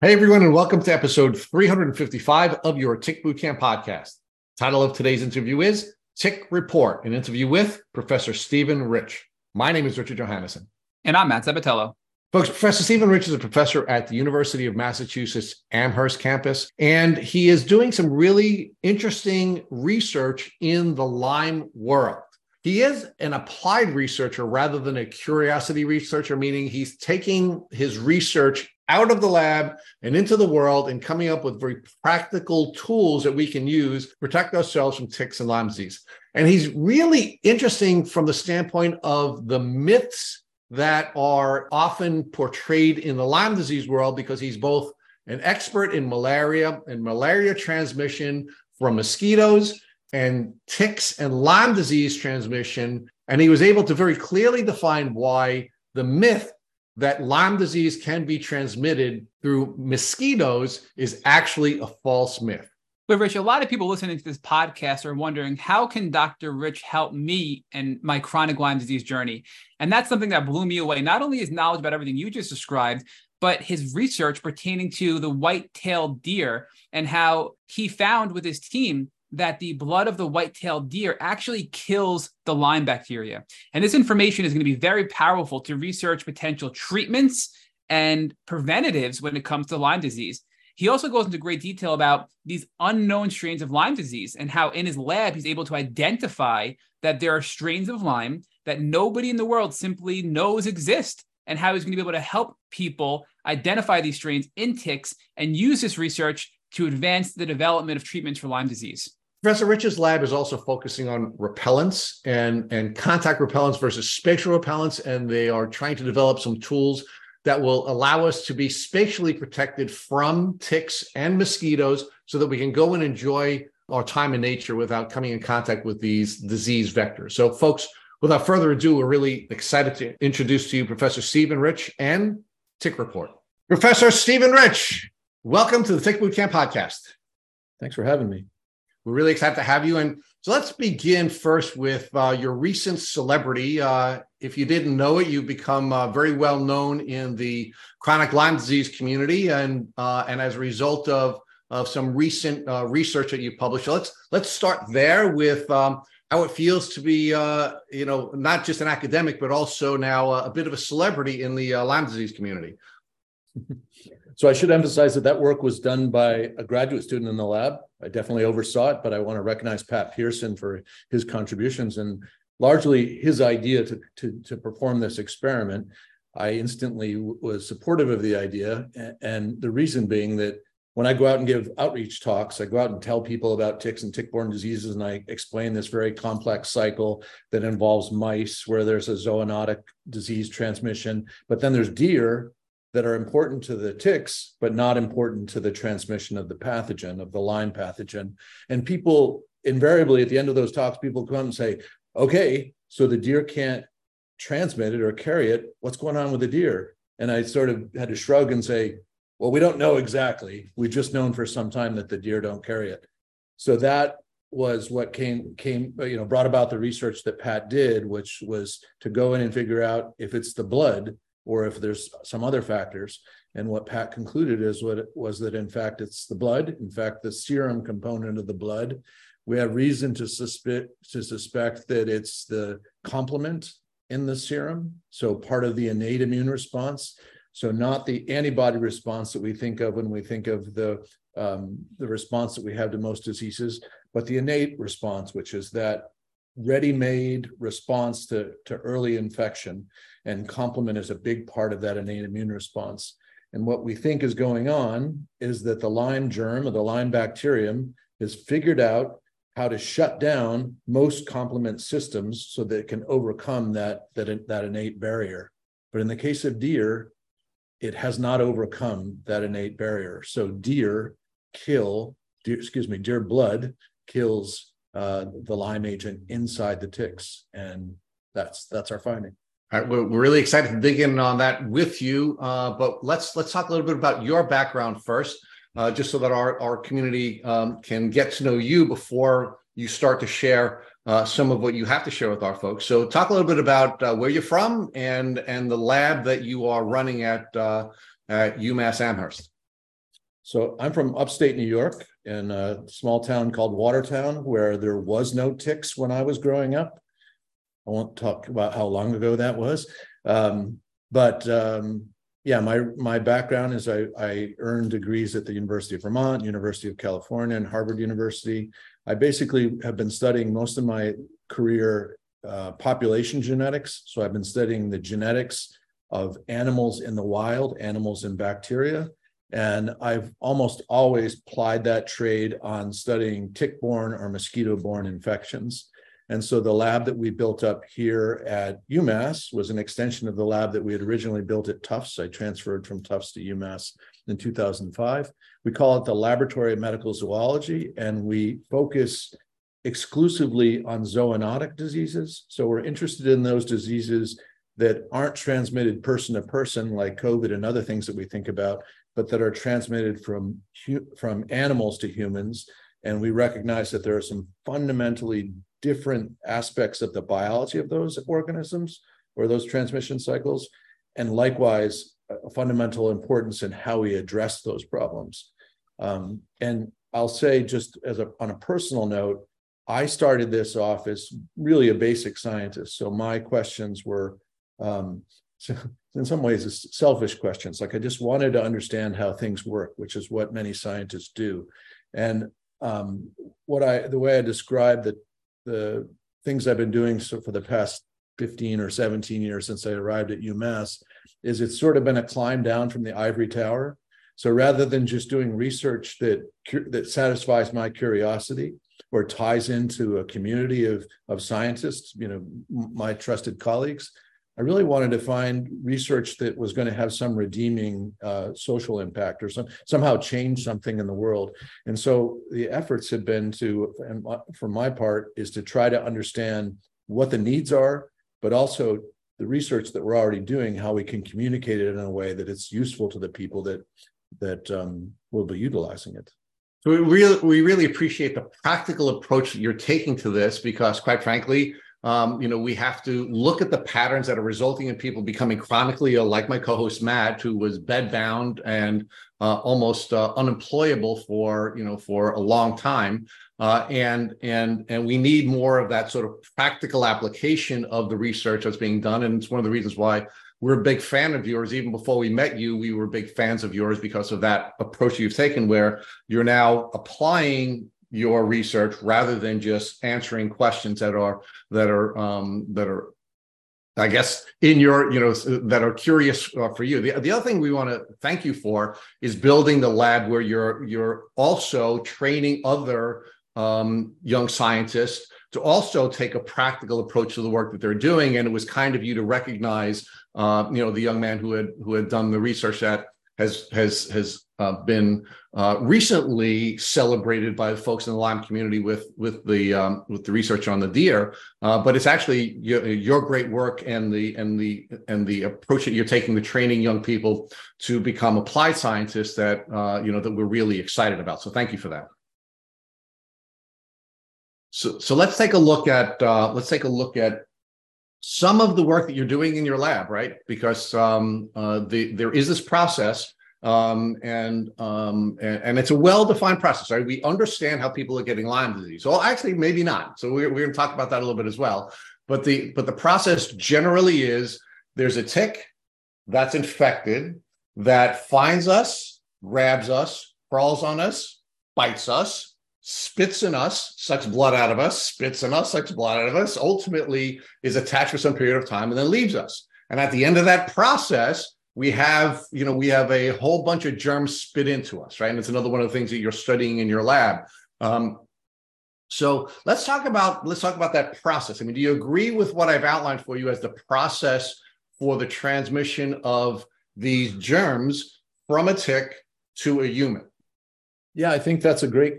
Hey, everyone, and welcome to episode 355 of your Tick Bootcamp podcast. Title of today's interview is Tick Report, an interview with Professor Stephen Rich. My name is Richard Johannesson. And I'm Matt Sabatello. Folks, Professor Stephen Rich is a professor at the University of Massachusetts Amherst campus, and he is doing some really interesting research in the Lyme world. He is an applied researcher rather than a curiosity researcher, meaning he's taking his research out of the lab and into the world and coming up with very practical tools that we can use to protect ourselves from ticks and Lyme disease. And he's really interesting from the standpoint of the myths that are often portrayed in the Lyme disease world because he's both an expert in malaria and malaria transmission from mosquitoes and ticks and Lyme disease transmission. And he was able to very clearly define why the myth that Lyme disease can be transmitted through mosquitoes is actually a false myth. But Rich, a lot of people listening to this podcast are wondering how can Dr. Rich help me and my chronic Lyme disease journey? And that's something that blew me away. Not only his knowledge about everything you just described, but his research pertaining to the white-tailed deer and how he found with his team that the blood of the white-tailed deer actually kills the Lyme bacteria. And this information is going to be very powerful to research potential treatments and preventatives when it comes to Lyme disease. He also goes into great detail about these unknown strains of Lyme disease and how in his lab he's able to identify that there are strains of Lyme that nobody in the world simply knows exist and how he's going to be able to help people identify these strains in ticks and use this research to advance the development of treatments for Lyme disease. Professor Rich's lab is also focusing on repellents and, and contact repellents versus spatial repellents, and they are trying to develop some tools that will allow us to be spatially protected from ticks and mosquitoes so that we can go and enjoy our time in nature without coming in contact with these disease vectors. So, folks, without further ado, we're really excited to introduce to you Professor Stephen Rich and Tick Report. Professor Stephen Rich, welcome to the Tick Bootcamp podcast. Thanks for having me. We're really excited to have you. And so let's begin first with uh, your recent celebrity. Uh, if you didn't know it, you've become uh, very well known in the chronic Lyme disease community, and uh, and as a result of of some recent uh, research that you published. So let's let's start there with. Um, how it feels to be, uh, you know, not just an academic, but also now a bit of a celebrity in the Lyme disease community. So I should emphasize that that work was done by a graduate student in the lab. I definitely oversaw it, but I want to recognize Pat Pearson for his contributions and largely his idea to, to, to perform this experiment. I instantly was supportive of the idea. And the reason being that when I go out and give outreach talks, I go out and tell people about ticks and tick-borne diseases, and I explain this very complex cycle that involves mice, where there's a zoonotic disease transmission, but then there's deer, that are important to the ticks, but not important to the transmission of the pathogen, of the Lyme pathogen. And people invariably at the end of those talks, people come and say, okay, so the deer can't transmit it or carry it. What's going on with the deer? And I sort of had to shrug and say, well, we don't know exactly. We've just known for some time that the deer don't carry it. So that was what came came you know brought about the research that Pat did, which was to go in and figure out if it's the blood or if there's some other factors. And what Pat concluded is what was that in fact it's the blood, in fact, the serum component of the blood. We have reason to suspect to suspect that it's the complement in the serum, so part of the innate immune response. So not the antibody response that we think of when we think of the um, the response that we have to most diseases, but the innate response, which is that ready-made response to, to early infection and complement is a big part of that innate immune response. And what we think is going on is that the lyme germ or the lyme bacterium has figured out how to shut down most complement systems so that it can overcome that, that, that innate barrier. But in the case of deer it has not overcome that innate barrier. So deer kill deer, excuse me deer blood kills uh, the Lyme agent inside the ticks, and that's that's our finding. All right, we're, we're really excited to dig in on that with you. Uh, but let's let's talk a little bit about your background first, uh, just so that our our community um, can get to know you before you start to share uh, some of what you have to share with our folks. So, talk a little bit about uh, where you're from and and the lab that you are running at uh, at UMass Amherst. So I'm from upstate New York in a small town called Watertown, where there was no ticks when I was growing up. I won't talk about how long ago that was. Um, but um, yeah, my my background is I, I earned degrees at the University of Vermont, University of California, and Harvard University. I basically have been studying most of my career uh, population genetics. So I've been studying the genetics of animals in the wild, animals and bacteria. And I've almost always plied that trade on studying tick borne or mosquito borne infections. And so the lab that we built up here at UMass was an extension of the lab that we had originally built at Tufts. I transferred from Tufts to UMass in 2005. We call it the Laboratory of Medical Zoology, and we focus exclusively on zoonotic diseases. So we're interested in those diseases that aren't transmitted person to person, like COVID and other things that we think about, but that are transmitted from, from animals to humans. And we recognize that there are some fundamentally different aspects of the biology of those organisms or those transmission cycles, and likewise, a fundamental importance in how we address those problems. Um, and I'll say, just as a, on a personal note, I started this off as really a basic scientist. So my questions were, um, in some ways, it's selfish questions. Like I just wanted to understand how things work, which is what many scientists do. And um, what I, the way I describe the the things I've been doing so for the past 15 or 17 years since I arrived at UMass is it's sort of been a climb down from the ivory tower. So rather than just doing research that that satisfies my curiosity or ties into a community of of scientists, you know, my trusted colleagues, I really wanted to find research that was going to have some redeeming uh, social impact or some somehow change something in the world. And so the efforts have been to, and for my part, is to try to understand what the needs are, but also the research that we're already doing, how we can communicate it in a way that it's useful to the people that that um, will be utilizing it. So we really we really appreciate the practical approach that you're taking to this because, quite frankly, um, you know, we have to look at the patterns that are resulting in people becoming chronically ill, like my co-host Matt, who was bedbound and uh, almost uh, unemployable for you know for a long time. Uh, and and and we need more of that sort of practical application of the research that's being done. And it's one of the reasons why we're a big fan of yours. Even before we met you, we were big fans of yours because of that approach you've taken, where you're now applying your research rather than just answering questions that are that are um, that are I guess in your, you know, that are curious uh, for you. The, the other thing we want to thank you for is building the lab where you're you're also training other um, young scientists to also take a practical approach to the work that they're doing. And it was kind of you to recognize, uh, you know, the young man who had who had done the research that has has has uh, been uh, recently celebrated by the folks in the Lyme community with with the um, with the research on the deer. Uh, but it's actually your, your, great work and the and the and the approach that you're taking to training young people to become applied scientists that uh, you know that we're really excited about. So thank you for that. So so let's take a look at uh, let's take a look at some of the work that you're doing in your lab, right? Because um, uh, the, there is this process, um, and, um, and, and it's a well-defined process. Right? We understand how people are getting Lyme disease. Well, actually, maybe not. So we're, we're going to talk about that a little bit as well. But the but the process generally is there's a tick that's infected that finds us, grabs us, crawls on us, bites us, spits in us, sucks blood out of us, spits in us, sucks blood out of us, ultimately is attached for some period of time and then leaves us. And at the end of that process, we have, you know, we have a whole bunch of germs spit into us, right? And it's another one of the things that you're studying in your lab. Um, so let's talk about let's talk about that process. I mean, do you agree with what I've outlined for you as the process for the transmission of these germs from a tick to a human? Yeah, I think that's a great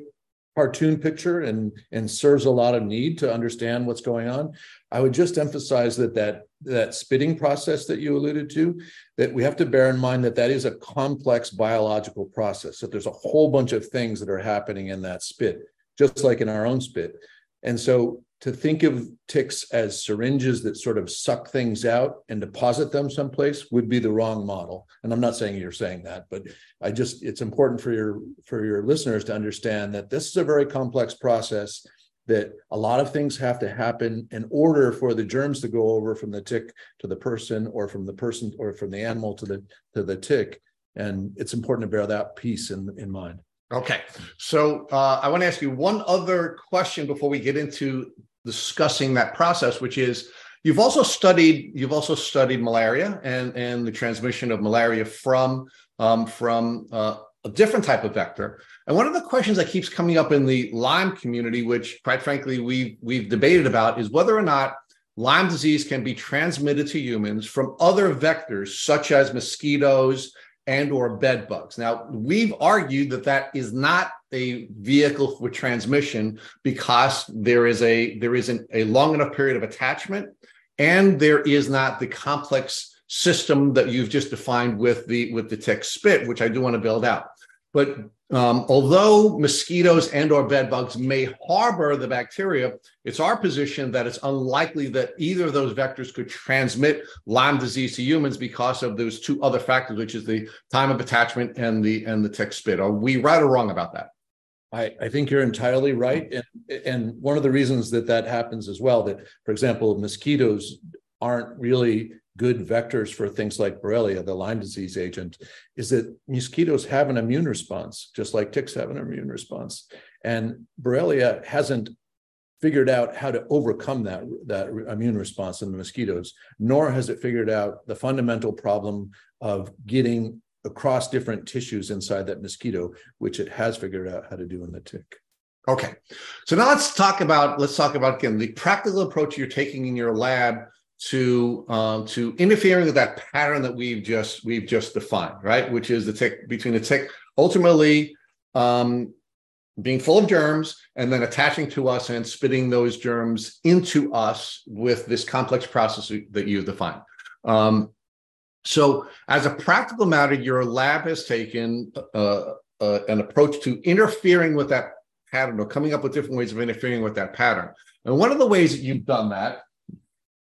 cartoon picture and and serves a lot of need to understand what's going on. I would just emphasize that that that spitting process that you alluded to that we have to bear in mind that that is a complex biological process that there's a whole bunch of things that are happening in that spit just like in our own spit. And so to think of ticks as syringes that sort of suck things out and deposit them someplace would be the wrong model. And I'm not saying you're saying that, but I just it's important for your for your listeners to understand that this is a very complex process that a lot of things have to happen in order for the germs to go over from the tick to the person or from the person or from the animal to the to the tick. And it's important to bear that piece in in mind. Okay. So uh, i want to ask you one other question before we get into discussing that process which is you've also studied you've also studied malaria and and the transmission of malaria from um, from uh, a different type of vector. And one of the questions that keeps coming up in the Lyme community, which quite frankly we we've debated about, is whether or not Lyme disease can be transmitted to humans from other vectors such as mosquitoes and or bed bugs. Now, we've argued that that is not a vehicle for transmission because there is a there isn't a long enough period of attachment and there is not the complex system that you've just defined with the with the tick spit, which I do want to build out. But um, although mosquitoes and or bed bugs may harbor the bacteria, it's our position that it's unlikely that either of those vectors could transmit Lyme disease to humans because of those two other factors, which is the time of attachment and the and the tick spit. Are we right or wrong about that? I, I think you're entirely right. And, and one of the reasons that that happens as well, that, for example, mosquitoes aren't really good vectors for things like Borrelia, the Lyme disease agent, is that mosquitoes have an immune response, just like ticks have an immune response. And Borrelia hasn't figured out how to overcome that, that immune response in the mosquitoes, nor has it figured out the fundamental problem of getting across different tissues inside that mosquito, which it has figured out how to do in the tick. Okay. So now let's talk about let's talk about again the practical approach you're taking in your lab to um, to interfering with that pattern that we've just we've just defined, right? Which is the tick between the tick ultimately um, being full of germs and then attaching to us and spitting those germs into us with this complex process that you've defined. Um, so, as a practical matter, your lab has taken uh, uh, an approach to interfering with that pattern or coming up with different ways of interfering with that pattern. And one of the ways that you've done that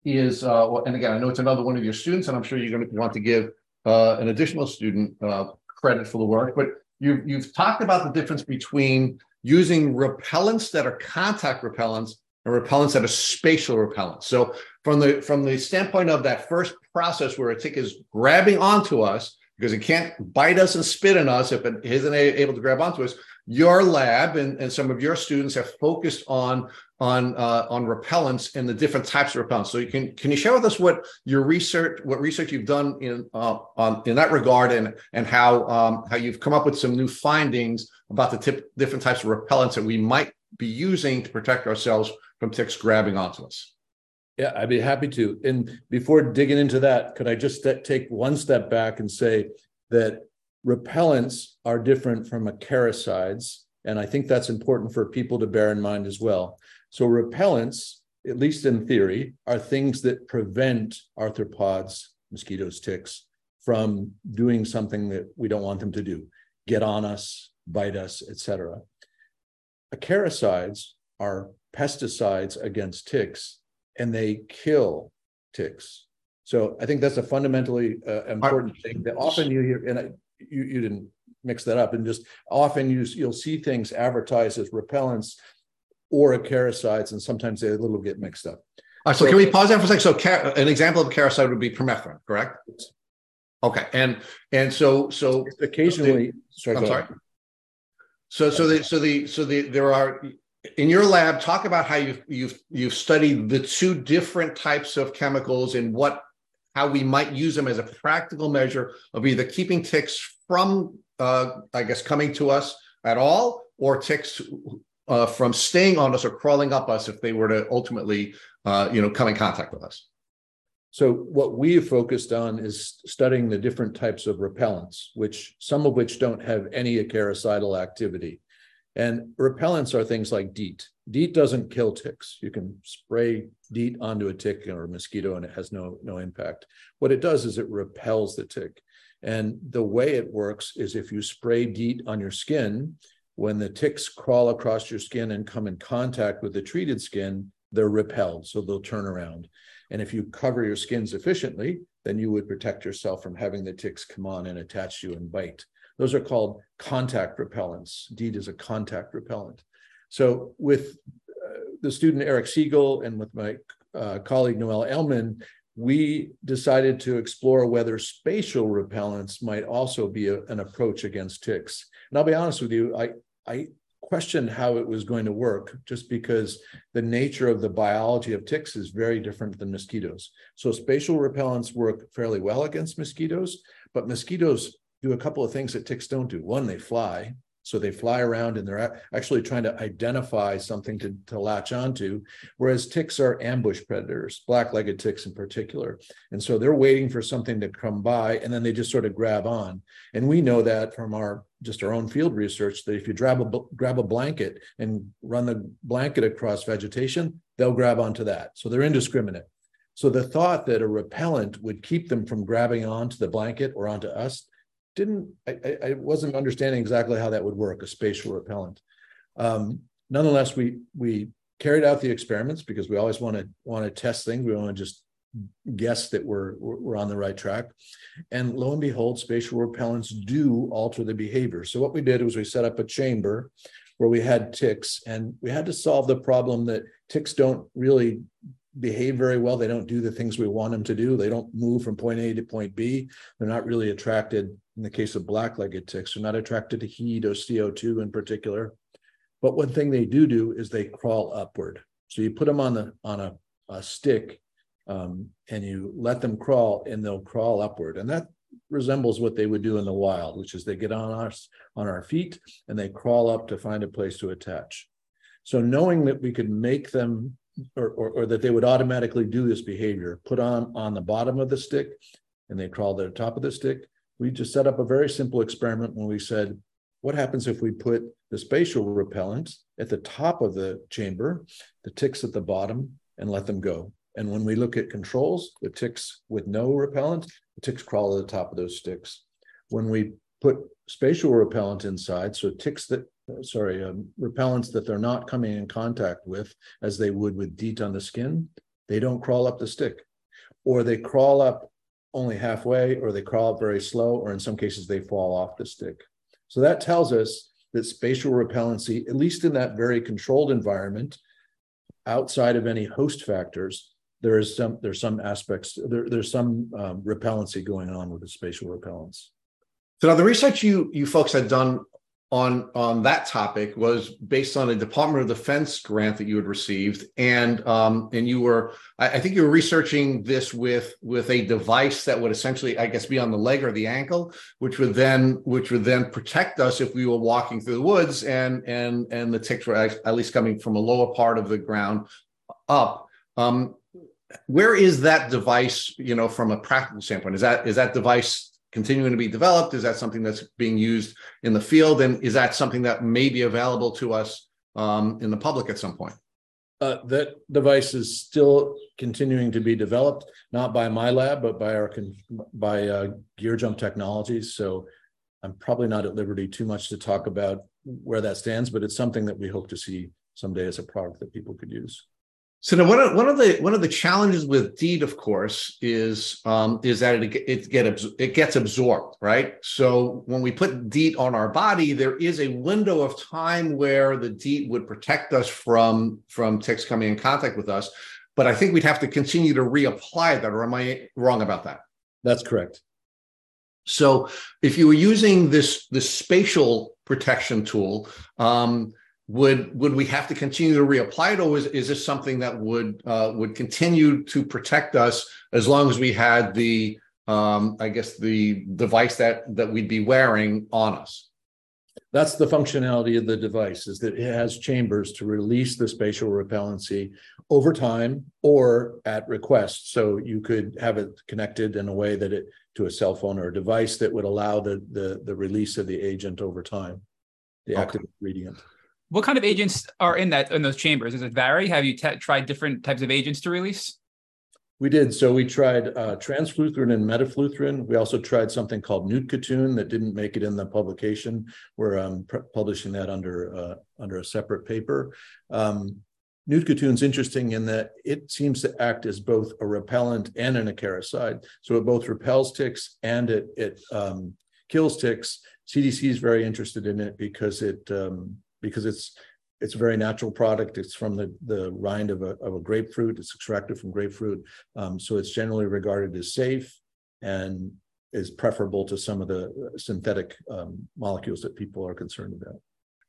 is, uh, and again, I know it's another one of your students, and I'm sure you're going to want to give uh, an additional student uh, credit for the work, but you've, you've talked about the difference between using repellents that are contact repellents and repellents that are spatial repellents. So from the from the standpoint of that first process where a tick is grabbing onto us because it can't bite us and spit in us if it isn't able to grab onto us, your lab and, and some of your students have focused on on uh, on repellents and the different types of repellents. So you can can you share with us what your research what research you've done in uh, on in that regard and and how um, how you've come up with some new findings about the tip, different types of repellents that we might be using to protect ourselves from ticks grabbing onto us. Yeah, I'd be happy to. And before digging into that, could I just take one step back and say that repellents are different from acaricides. And I think that's important for people to bear in mind as well. So, repellents, at least in theory, are things that prevent arthropods, mosquitoes, ticks, from doing something that we don't want them to do get on us, bite us, etc. Acaricides are pesticides against ticks and they kill ticks. So I think that's a fundamentally uh, important thing that often you hear, and I, you, you didn't mix that up and just often you, you'll see things advertised as repellents or acaricides and sometimes they a little get mixed up. All right so, so can we pause there for a second so car- an example of a acaricide would be permethrin correct? Okay and and so so occasionally sorry, i'm sorry. so so the so the so the there are in your lab talk about how you've you've you've studied the two different types of chemicals and what how we might use them as a practical measure of either keeping ticks from, uh, I guess, coming to us at all, or ticks uh, from staying on us or crawling up us if they were to ultimately, uh, you know, come in contact with us. So what we have focused on is studying the different types of repellents, which some of which don't have any acaricidal activity. And repellents are things like DEET. DEET doesn't kill ticks. You can spray DEET onto a tick or a mosquito and it has no, no impact. What it does is it repels the tick. And the way it works is if you spray DEET on your skin, when the ticks crawl across your skin and come in contact with the treated skin, they're repelled, so they'll turn around. And if you cover your skin sufficiently, then you would protect yourself from having the ticks come on and attach you and bite. Those are called contact repellents. DEET is a contact repellent. So with uh, the student Eric Siegel and with my uh, colleague Noel Elman, we decided to explore whether spatial repellents might also be a, an approach against ticks. And I'll be honest with you, I, I questioned how it was going to work just because the nature of the biology of ticks is very different than mosquitoes. So spatial repellents work fairly well against mosquitoes, but mosquitoes do a couple of things that ticks don't do. One, they fly. So they fly around and they're actually trying to identify something to, to latch onto, whereas ticks are ambush predators, black-legged ticks in particular. And so they're waiting for something to come by and then they just sort of grab on. And we know that from our just our own field research that if you grab a grab a blanket and run the blanket across vegetation, they'll grab onto that. So they're indiscriminate. So the thought that a repellent would keep them from grabbing onto the blanket or onto us didn't I, I wasn't understanding exactly how that would work a spatial repellent. Um, nonetheless we we carried out the experiments because we always want to want to test things. We want to just guess that we're we're on the right track. And lo and behold spatial repellents do alter the behavior. So what we did was we set up a chamber where we had ticks and we had to solve the problem that ticks don't really behave very well. They don't do the things we want them to do. They don't move from point A to point B. They're not really attracted, in the case of black-legged ticks, they're not attracted to heat or CO2 in particular. But one thing they do do is they crawl upward. So you put them on the on a, a stick um, and you let them crawl and they'll crawl upward. And that resembles what they would do in the wild, which is they get on us on our feet and they crawl up to find a place to attach. So knowing that we could make them or, or, or, that they would automatically do this behavior, put on on the bottom of the stick and they crawl to the top of the stick. We just set up a very simple experiment when we said, what happens if we put the spatial repellent at the top of the chamber, the ticks at the bottom, and let them go? And when we look at controls, the ticks with no repellent, the ticks crawl to the top of those sticks. When we put spatial repellent inside, so ticks that sorry, um, repellents that they're not coming in contact with as they would with DEET on the skin, they don't crawl up the stick. Or they crawl up only halfway, or they crawl up very slow, or in some cases they fall off the stick. So that tells us that spatial repellency, at least in that very controlled environment, outside of any host factors, there is some there's some aspects there, there's some um, repellency going on with the spatial repellents. So now the research you you folks had done on on that topic was based on a Department of Defense grant that you had received, and um, and you were I, I, think you were researching this with with a device that would essentially I guess be on the leg or the ankle, which would then which would then protect us if we were walking through the woods and and and the ticks were at least coming from a lower part of the ground up. Um, where is that device? You know, from a practical standpoint, is that is that device continuing to be developed? Is that something that's being used in the field? And is that something that may be available to us um, in the public at some point? Uh, that device is still continuing to be developed, not by my lab, but by our by uh, GearJump Technologies. So I'm probably not at liberty too much to talk about where that stands, but it's something that we hope to see someday as a product that people could use. So now one of, one of the one of the challenges with DEET, of course, is um, is that it it get it gets absorbed, right? So when we put DEET on our body, there is a window of time where the DEET would protect us from from ticks coming in contact with us, but I think we'd have to continue to reapply that. Or am I wrong about that? That's correct. So if you were using this this spatial protection tool. Um, would would we have to continue to reapply it, or is, is this something that would uh, would continue to protect us as long as we had the um, I guess the device that that we'd be wearing on us? That's the functionality of the device is that it has chambers to release the spatial repellency over time or at request. So you could have it connected in a way that it to a cell phone or a device that would allow the the, the release of the agent over time, the active ingredient. What kind of agents are in that in those chambers? Does it vary? Have you t- tried different types of agents to release? We did. So we tried uh, transfluthrin and metofluthrin. We also tried something called Nootkatone that didn't make it in the publication. We're um, pr- publishing that under uh, under a separate paper. Um, is interesting in that it seems to act as both a repellent and an acaricide. So it both repels ticks and it it um, kills ticks. CDC is very interested in it because it um, because it's it's a very natural product. It's from the, the rind of a, of a grapefruit. It's extracted from grapefruit. Um, so it's generally regarded as safe and is preferable to some of the synthetic um, molecules that people are concerned about.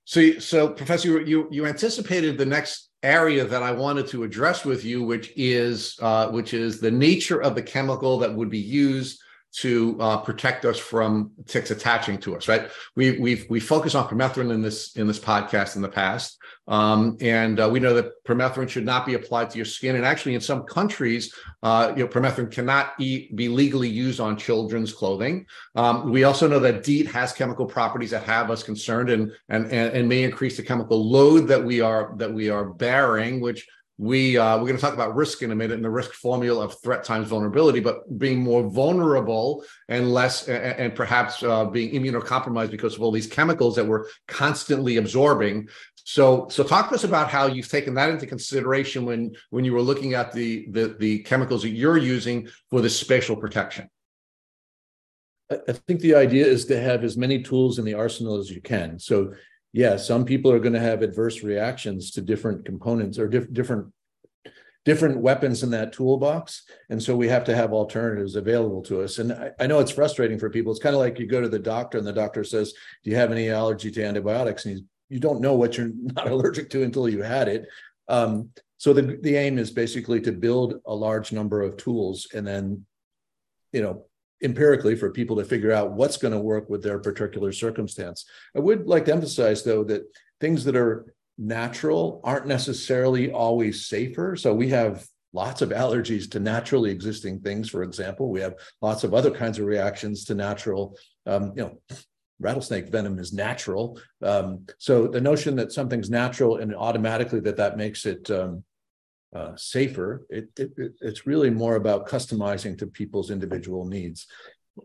So, so Professor, you you anticipated the next area that I wanted to address with you, which is uh, which is the nature of the chemical that would be used to uh, protect us from ticks attaching to us. Right? We we've we focus on permethrin in this in this podcast in the past, um, and uh, we know that permethrin should not be applied to your skin. And actually, in some countries, uh, you know, permethrin cannot eat, be legally used on children's clothing. Um, we also know that DEET has chemical properties that have us concerned and, and and and may increase the chemical load that we are that we are bearing, which we uh, we're going to talk about risk in a minute and the risk formula of threat times vulnerability but being more vulnerable and less and, and perhaps uh, being immunocompromised because of all these chemicals that we're constantly absorbing so so talk to us about how you've taken that into consideration when when you were looking at the the, the chemicals that you're using for the spatial protection I think the idea is to have as many tools in the arsenal as you can. So yeah, some people are going to have adverse reactions to different components or diff- different different weapons in that toolbox. And so we have to have alternatives available to us. And I, I know it's frustrating for people. It's kind of like you go to the doctor and the doctor says, Do you have any allergy to antibiotics? And you don't know what you're not allergic to until you had it. Um, so the, the aim is basically to build a large number of tools and then, you know, empirically for people to figure out what's going to work with their particular circumstance. I would like to emphasize, though, that things that are natural aren't necessarily always safer. So we have lots of allergies to naturally existing things. For example, we have lots of other kinds of reactions to natural, um, you know, rattlesnake venom is natural. Um, so the notion that something's natural and automatically that that makes it um, uh, safer. It, it, it's really more about customizing to people's individual needs.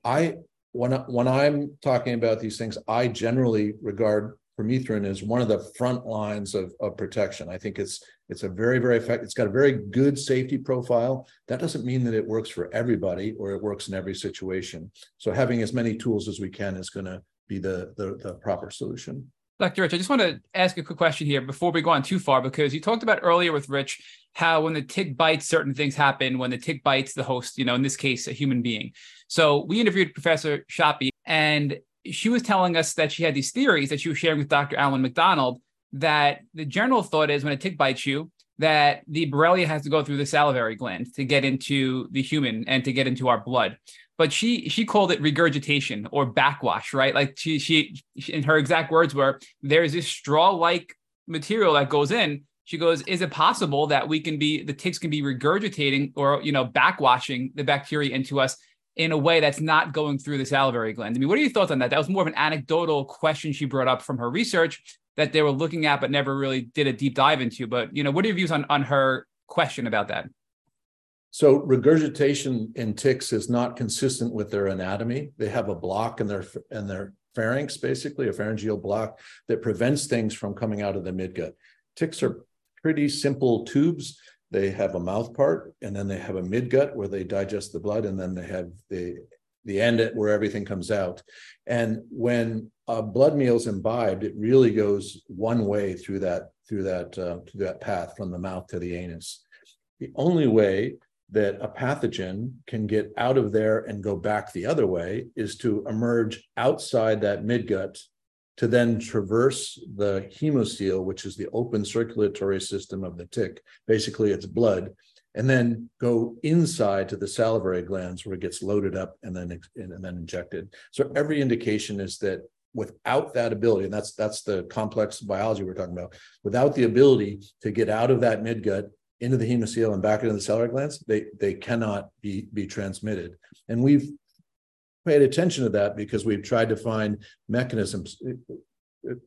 I when when I'm talking about these things, I generally regard permethrin as one of the front lines of, of protection. I think it's it's a very very effective. It's got a very good safety profile. That doesn't mean that it works for everybody or it works in every situation. So having as many tools as we can is going to be the, the the proper solution. Dr. Rich, I just want to ask a quick question here before we go on too far, because you talked about earlier with Rich how when the tick bites, certain things happen. When the tick bites the host, you know, in this case, a human being. So we interviewed Professor Sapi, and she was telling us that she had these theories that she was sharing with Dr. Alan MacDonald that the general thought is when a tick bites you, that the Borrelia has to go through the salivary gland to get into the human and to get into our blood but she she called it regurgitation or backwash, right? Like she she, she in her exact words were there's this straw like material that goes in. She goes, is it possible that we can be the ticks can be regurgitating or you know backwashing the bacteria into us in a way that's not going through the salivary gland? I mean, what are your thoughts on that? That was more of an anecdotal question she brought up from her research that they were looking at but never really did a deep dive into. But you know, what are your views on on her question about that? So regurgitation in ticks is not consistent with their anatomy. They have a block in their in their pharynx, basically a pharyngeal block that prevents things from coming out of the midgut. Ticks are pretty simple tubes. They have a mouth part, and then they have a midgut where they digest the blood, and then they have the the end where everything comes out. And when a blood meal is imbibed, it really goes one way through that through that uh, through that path from the mouth to the anus. The only way that a pathogen can get out of there and go back the other way is to emerge outside that midgut to then traverse the hemocoel, which is the open circulatory system of the tick, basically it's blood, and then go inside to the salivary glands where it gets loaded up and then and then injected. So every indication is that without that ability, and that's that's the complex biology we're talking about, without the ability to get out of that midgut into the hemocoel and back into the salivary glands, they they cannot be be transmitted. And we've paid attention to that because we've tried to find mechanisms.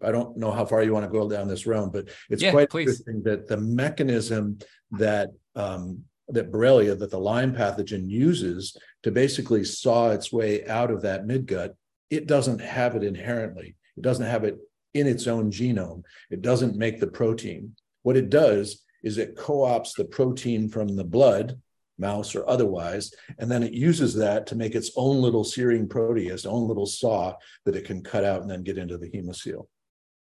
I don't know how far you want to go down this road, but it's yeah, quite please. interesting that the mechanism that um, that Borrelia, that the Lyme pathogen uses to basically saw its way out of that midgut, it doesn't have it inherently. It doesn't have it in its own genome. It doesn't make the protein. What it does is it co-opts the protein from the blood mouse or otherwise and then it uses that to make its own little serine protease own little saw that it can cut out and then get into the hemocoel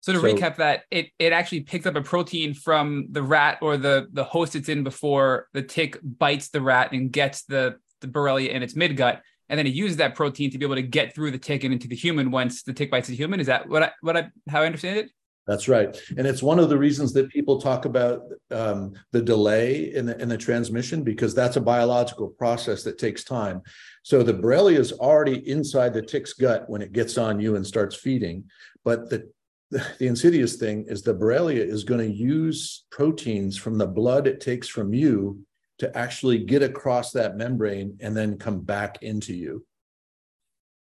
so to so, recap that, it it actually picks up a protein from the rat or the the host it's in before the tick bites the rat and gets the the Borrelia in its midgut, and then it uses that protein to be able to get through the tick and into the human once the tick bites the human. Is that what I what I how I understand it? That's right, and it's one of the reasons that people talk about um, the delay in the in the transmission because that's a biological process that takes time. So the Borrelia is already inside the tick's gut when it gets on you and starts feeding, but the the insidious thing is the Borrelia is going to use proteins from the blood it takes from you to actually get across that membrane and then come back into you.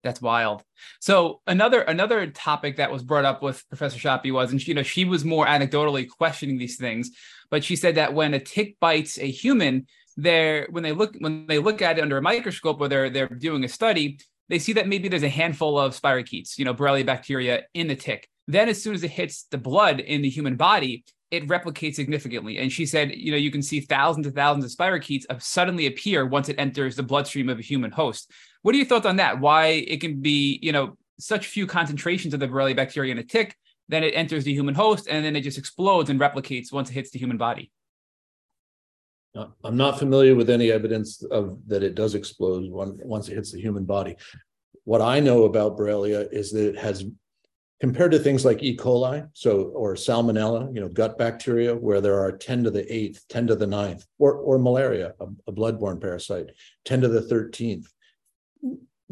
That's wild. So another another topic that was brought up with Professor Sapi was, and she, you know, she was more anecdotally questioning these things, but she said that when a tick bites a human, they're when they look when they look at it under a microscope or they're they're doing a study, they see that maybe there's a handful of spirochetes, you know, Borrelia bacteria in the tick. Then, as soon as it hits the blood in the human body, it replicates significantly. And she said, you know, you can see thousands and thousands of spirochetes suddenly appear once it enters the bloodstream of a human host. What are your thoughts on that? Why it can be, you know, such few concentrations of the Borrelia bacteria in a tick, then it enters the human host, and then it just explodes and replicates once it hits the human body. Uh, I'm not familiar with any evidence of that it does explode once it hits the human body. What I know about Borrelia is that it has compared to things like E. coli, so or salmonella, you know, gut bacteria, where there are 10 to the eighth, 10 to the ninth, or or malaria, a, a bloodborne parasite, 10 to the 13th,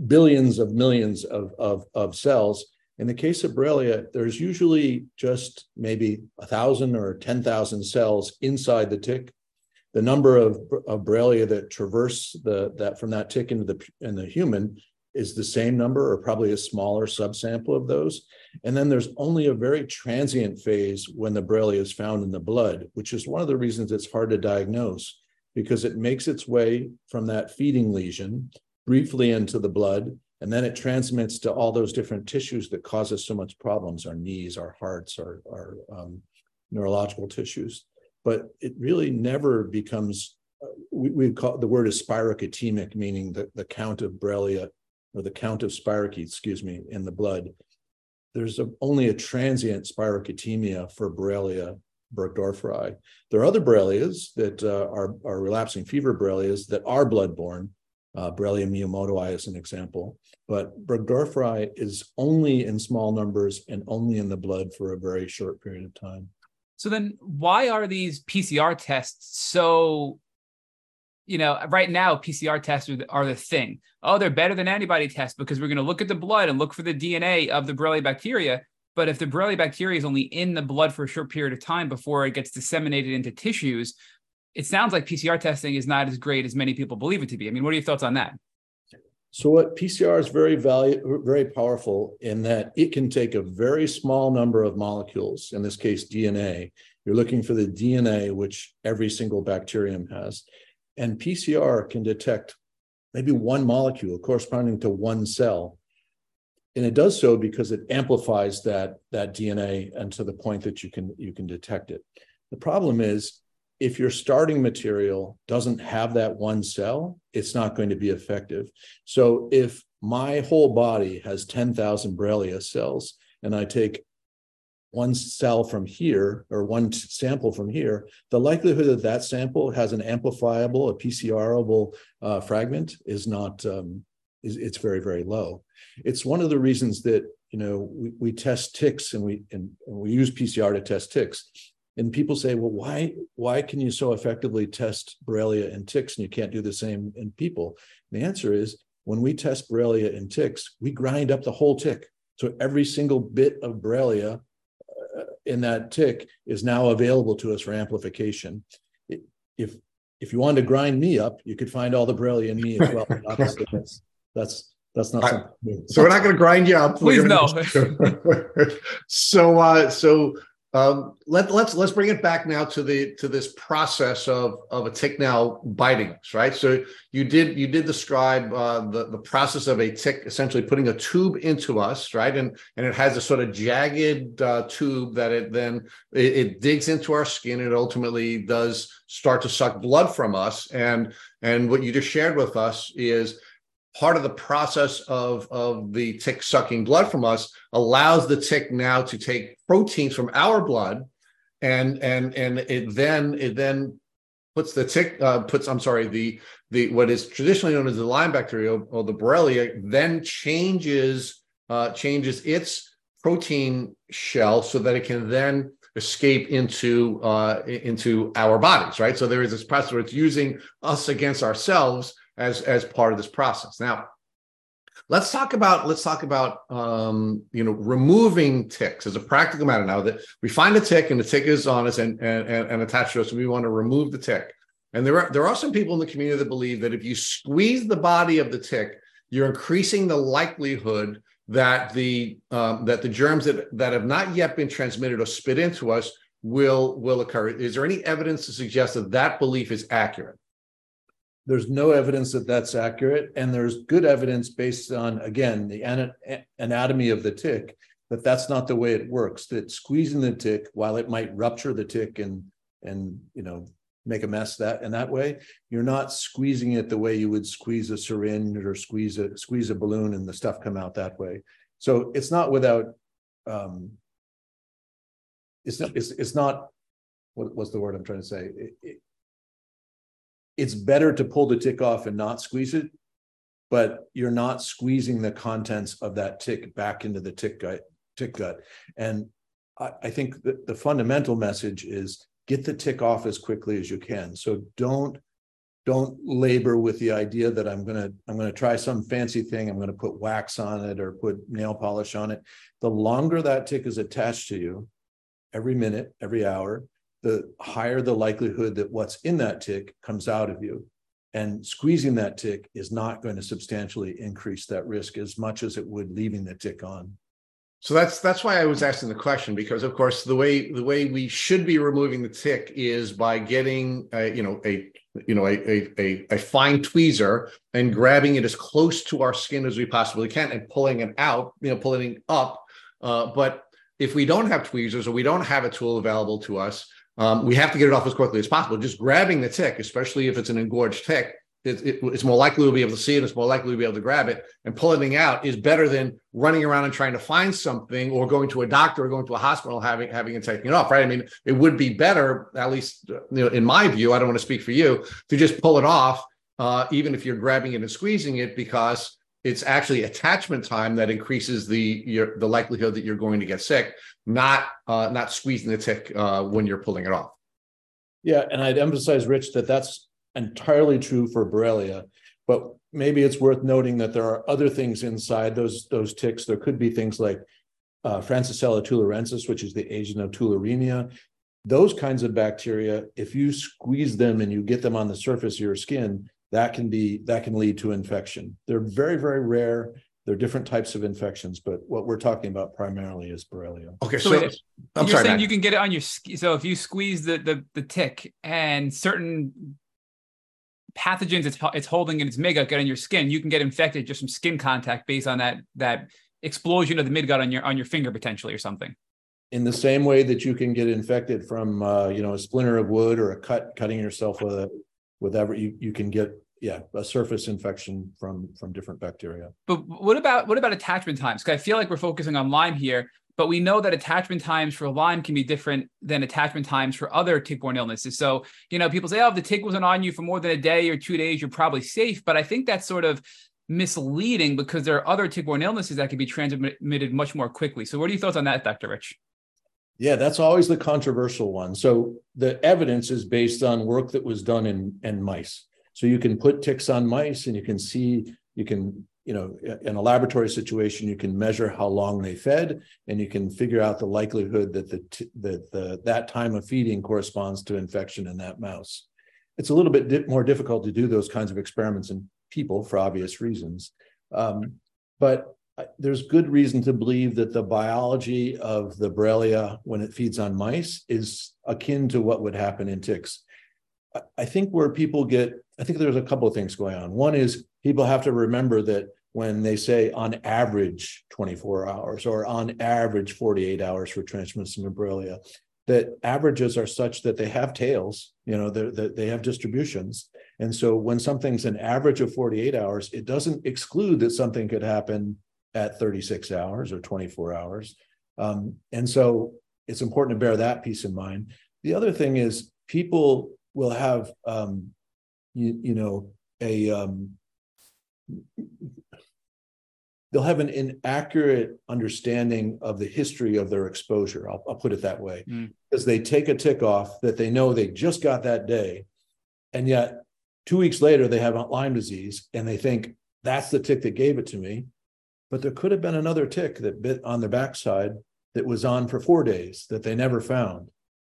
billions of millions of, of, of cells. In the case of Borrelia, there's usually just maybe a thousand or 10,000 cells inside the tick. The number of, of Borrelia that traverse the that from that tick into the in the human is the same number or probably a smaller subsample of those. And then there's only a very transient phase when the Borrelia is found in the blood, which is one of the reasons it's hard to diagnose because it makes its way from that feeding lesion briefly into the blood and then it transmits to all those different tissues that cause us so much problems our knees our hearts our, our um, neurological tissues but it really never becomes uh, we, we call the word is spirochetemic meaning the, the count of borrelia or the count of spirochetes, excuse me, in the blood, there's a, only a transient spirochetemia for Borrelia burgdorferi. There are other Borrelias that uh, are, are relapsing fever Borrelias that are bloodborne. Uh, Borrelia miyamotoi is an example, but burgdorferi is only in small numbers and only in the blood for a very short period of time. So then, why are these PCR tests so you know, right now PCR tests are the, are the thing. Oh, they're better than antibody tests because we're going to look at the blood and look for the DNA of the Borrelia bacteria. But if the Borrelia bacteria is only in the blood for a short period of time before it gets disseminated into tissues, it sounds like PCR testing is not as great as many people believe it to be. I mean, what are your thoughts on that? So, what PCR is very value, very powerful in that it can take a very small number of molecules, in this case DNA. You're looking for the DNA, which every single bacterium has, and PCR can detect maybe one molecule corresponding to one cell. And it does so because it amplifies that, that DNA and to the point that you can, you can detect it. The problem is if your starting material doesn't have that one cell, it's not going to be effective. So if my whole body has 10,000 Borrelia cells and I take one cell from here or one sample from here, the likelihood that that sample has an amplifiable, a PCRable uh, fragment is not, um, is, it's very, very low. It's one of the reasons that, you know, we, we test ticks and we, and, and we use PCR to test ticks. And people say, well, why, why can you so effectively test Borrelia in ticks and you can't do the same in people? And the answer is when we test Borrelia in ticks, we grind up the whole tick. So every single bit of Borrelia in that tick is now available to us for amplification. If if you wanted to grind me up, you could find all the Borrelia in me as well. that's that's that's not right. So we're not going to grind you up. Please no. so uh, so Um, let, let's let's bring it back now to the to this process of of a tick now biting us, right? So you did you did describe uh, the the process of a tick essentially putting a tube into us, right? And and it has a sort of jagged uh, tube that it then it, it digs into our skin. It ultimately does start to suck blood from us, and and what you just shared with us is part of the process of, of the tick sucking blood from us allows the tick now to take proteins from our blood and and and it then it then puts the tick uh, puts i'm sorry the the what is traditionally known as the lyme bacteria or the borrelia then changes uh, changes its protein shell so that it can then escape into uh, into our bodies right? So there is this process where it's using us against ourselves as as part of this process. Now, let's talk about let's talk about um, you know removing ticks as a practical matter. Now that we find a tick and the tick is on us and and, and attached to us, and we want to remove the tick. And there are there are some people in the community that believe that if you squeeze the body of the tick, you're increasing the likelihood that the um, that the germs that that have not yet been transmitted or spit into us will will occur. Is there any evidence to suggest that that belief is accurate? There's no evidence that that's accurate and there's good evidence based on again the anatomy of the tick that that's not the way it works that squeezing the tick while it might rupture the tick and and you know make a mess that in that way you're not squeezing it the way you would squeeze a syringe or squeeze a squeeze a balloon and the stuff come out that way. So it's not without um it's not it's, it's not what, what's the word i'm trying to say? It, it, it's better to pull the tick off and not squeeze it, but you're not squeezing the contents of that tick back into the tick gut. Tick gut. And I, I think the fundamental message is get the tick off as quickly as you can. So don't don't labor with the idea that I'm gonna I'm gonna try some fancy thing. I'm gonna put wax on it or put nail polish on it. The longer that tick is attached to you, every minute, every hour, the higher the likelihood that what's in that tick comes out of you. And squeezing that tick is not going to substantially increase that risk as much as it would leaving the tick on. So that's that's why I was asking the question because of course the way the way we should be removing the tick is by getting a, you know a you know a, a a fine tweezer and grabbing it as close to our skin as we possibly can and pulling it out you know pulling it up. Uh, but if we don't have tweezers or we don't have a tool available to us, um, we have to get it off as quickly as possible. Just grabbing the tick, especially if it's an engorged tick, it, it, it's more likely to be able to see it. It's more likely to be able to grab it, and pulling it out is better than running around and trying to find something, or going to a doctor or going to a hospital having having and taking it off. Right? I mean, it would be better, at least you know, in my view. I don't want to speak for you to just pull it off, uh, even if you're grabbing it and squeezing it, because it's actually attachment time that increases the your, the likelihood that you're going to get sick, not uh, not squeezing the tick uh, when you're pulling it off. Yeah, and I'd emphasize, Rich, that that's entirely true for Borrelia, but maybe it's worth noting that there are other things inside those those ticks. There could be things like uh, Francisella tularensis, which is the agent of tularemia. Those kinds of bacteria, if you squeeze them and you get them on the surface of your skin, that can be that can lead to infection. They're very very rare. They're different types of infections, but what we're talking about primarily is Borrelia. Okay, so, so wait, I'm you're sorry, saying Matt. you can get it on your so if you squeeze the the, the tick and certain pathogens it's, it's holding in its midgut get on your skin, you can get infected just from skin contact based on that that explosion of the midgut on your on your finger potentially or something. In the same way that you can get infected from uh, you know a splinter of wood or a cut cutting yourself with a with every you, you can get yeah a surface infection from from different bacteria. But what about what about attachment times? Because i feel like we're focusing on lyme here but we know that attachment times for lyme can be different than attachment times for other tick-borne illnesses. So you know people say oh if the tick wasn't on you for more than a day or two days you're probably safe. But i think that's sort of misleading because there are other tick-borne illnesses that can be transmitted much more quickly. So what are your thoughts on that dr rich? Yeah, that's always the controversial one. So the evidence is based on work that was done in, in mice. So you can put ticks on mice and you can see, you can, you know, in a laboratory situation, you can measure how long they fed and you can figure out the likelihood that the, that the, that time of feeding corresponds to infection in that mouse. It's a little bit di- more difficult to do those kinds of experiments in people for obvious reasons. Um, but there's good reason to believe that the biology of the Borrelia when it feeds on mice is akin to what would happen in ticks. I think where people get, I think there's a couple of things going on. One is people have to remember that when they say on average 24 hours or on average 48 hours for transmission Borrelia, that averages are such that they have tails, you know, that they have distributions. And so when something's an average of 48 hours, it doesn't exclude that something could happen at 36 hours or 24 hours. Um, and so it's important to bear that piece in mind. The other thing is people will have, um, you, you know, a um, they'll have an inaccurate understanding of the history of their exposure. I'll, I'll put it that way, mm. because they take a tick off that they know they just got that day, and yet two weeks later they have Lyme disease, and they think that's the tick that gave it to me but there could have been another tick that bit on the backside that was on for four days that they never found.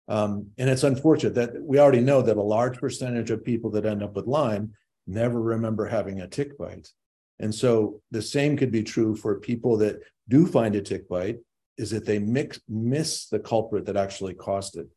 Um, and it's unfortunate that we already know that a large percentage of people that end up with Lyme never remember having a tick bite. And so the same could be true for people that do find a tick bite, is that they mix, miss the culprit that actually caused it.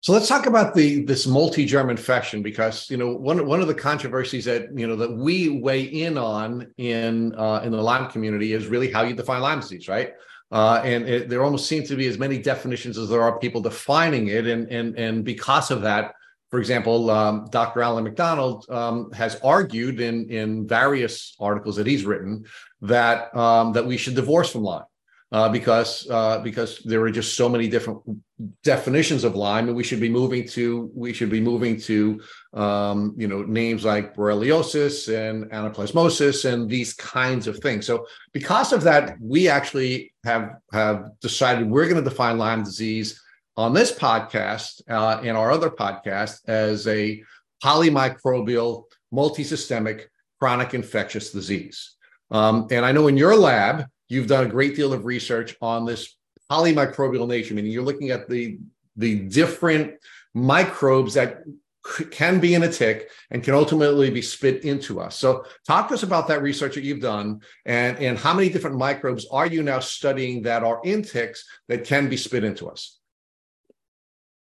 So let's talk about the this multi-germ infection because you know one one of the controversies that you know that we weigh in on in uh, in the Lyme community is really how you define Lyme disease, right? Uh, and it, there almost seem to be as many definitions as there are people defining it, and and and because of that, for example, um, Dr. Alan MacDonald um, has argued in in various articles that he's written that um, that we should divorce from Lyme uh, because uh, because there are just so many different definitions of Lyme, and we should be moving to we should be moving to um, you know names like borreliosis and anaplasmosis and these kinds of things. So because of that, we actually have have decided we're going to define Lyme disease on this podcast uh, and our other podcast as a polymicrobial multisystemic chronic infectious disease. Um, and I know in your lab, you've done a great deal of research on this polymicrobial nature, meaning you're looking at the the different microbes that can be in a tick and can ultimately be spit into us. So talk to us about that research that you've done and, and how many different microbes are you now studying that are in ticks that can be spit into us?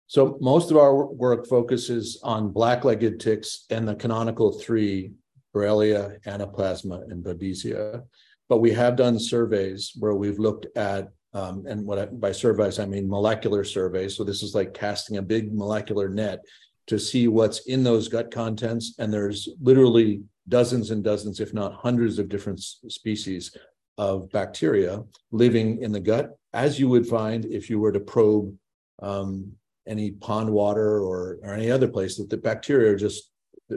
So most of our work focuses on black-legged ticks and the canonical three, Borrelia, Anaplasma, and Babesia. But we have done surveys where we've looked at, um, and what I, by surveys I mean molecular surveys. So this is like casting a big molecular net to see what's in those gut contents. And there's literally dozens and dozens, if not hundreds, of different species of bacteria living in the gut, as you would find if you were to probe um, any pond water or, or any other place that the bacteria are just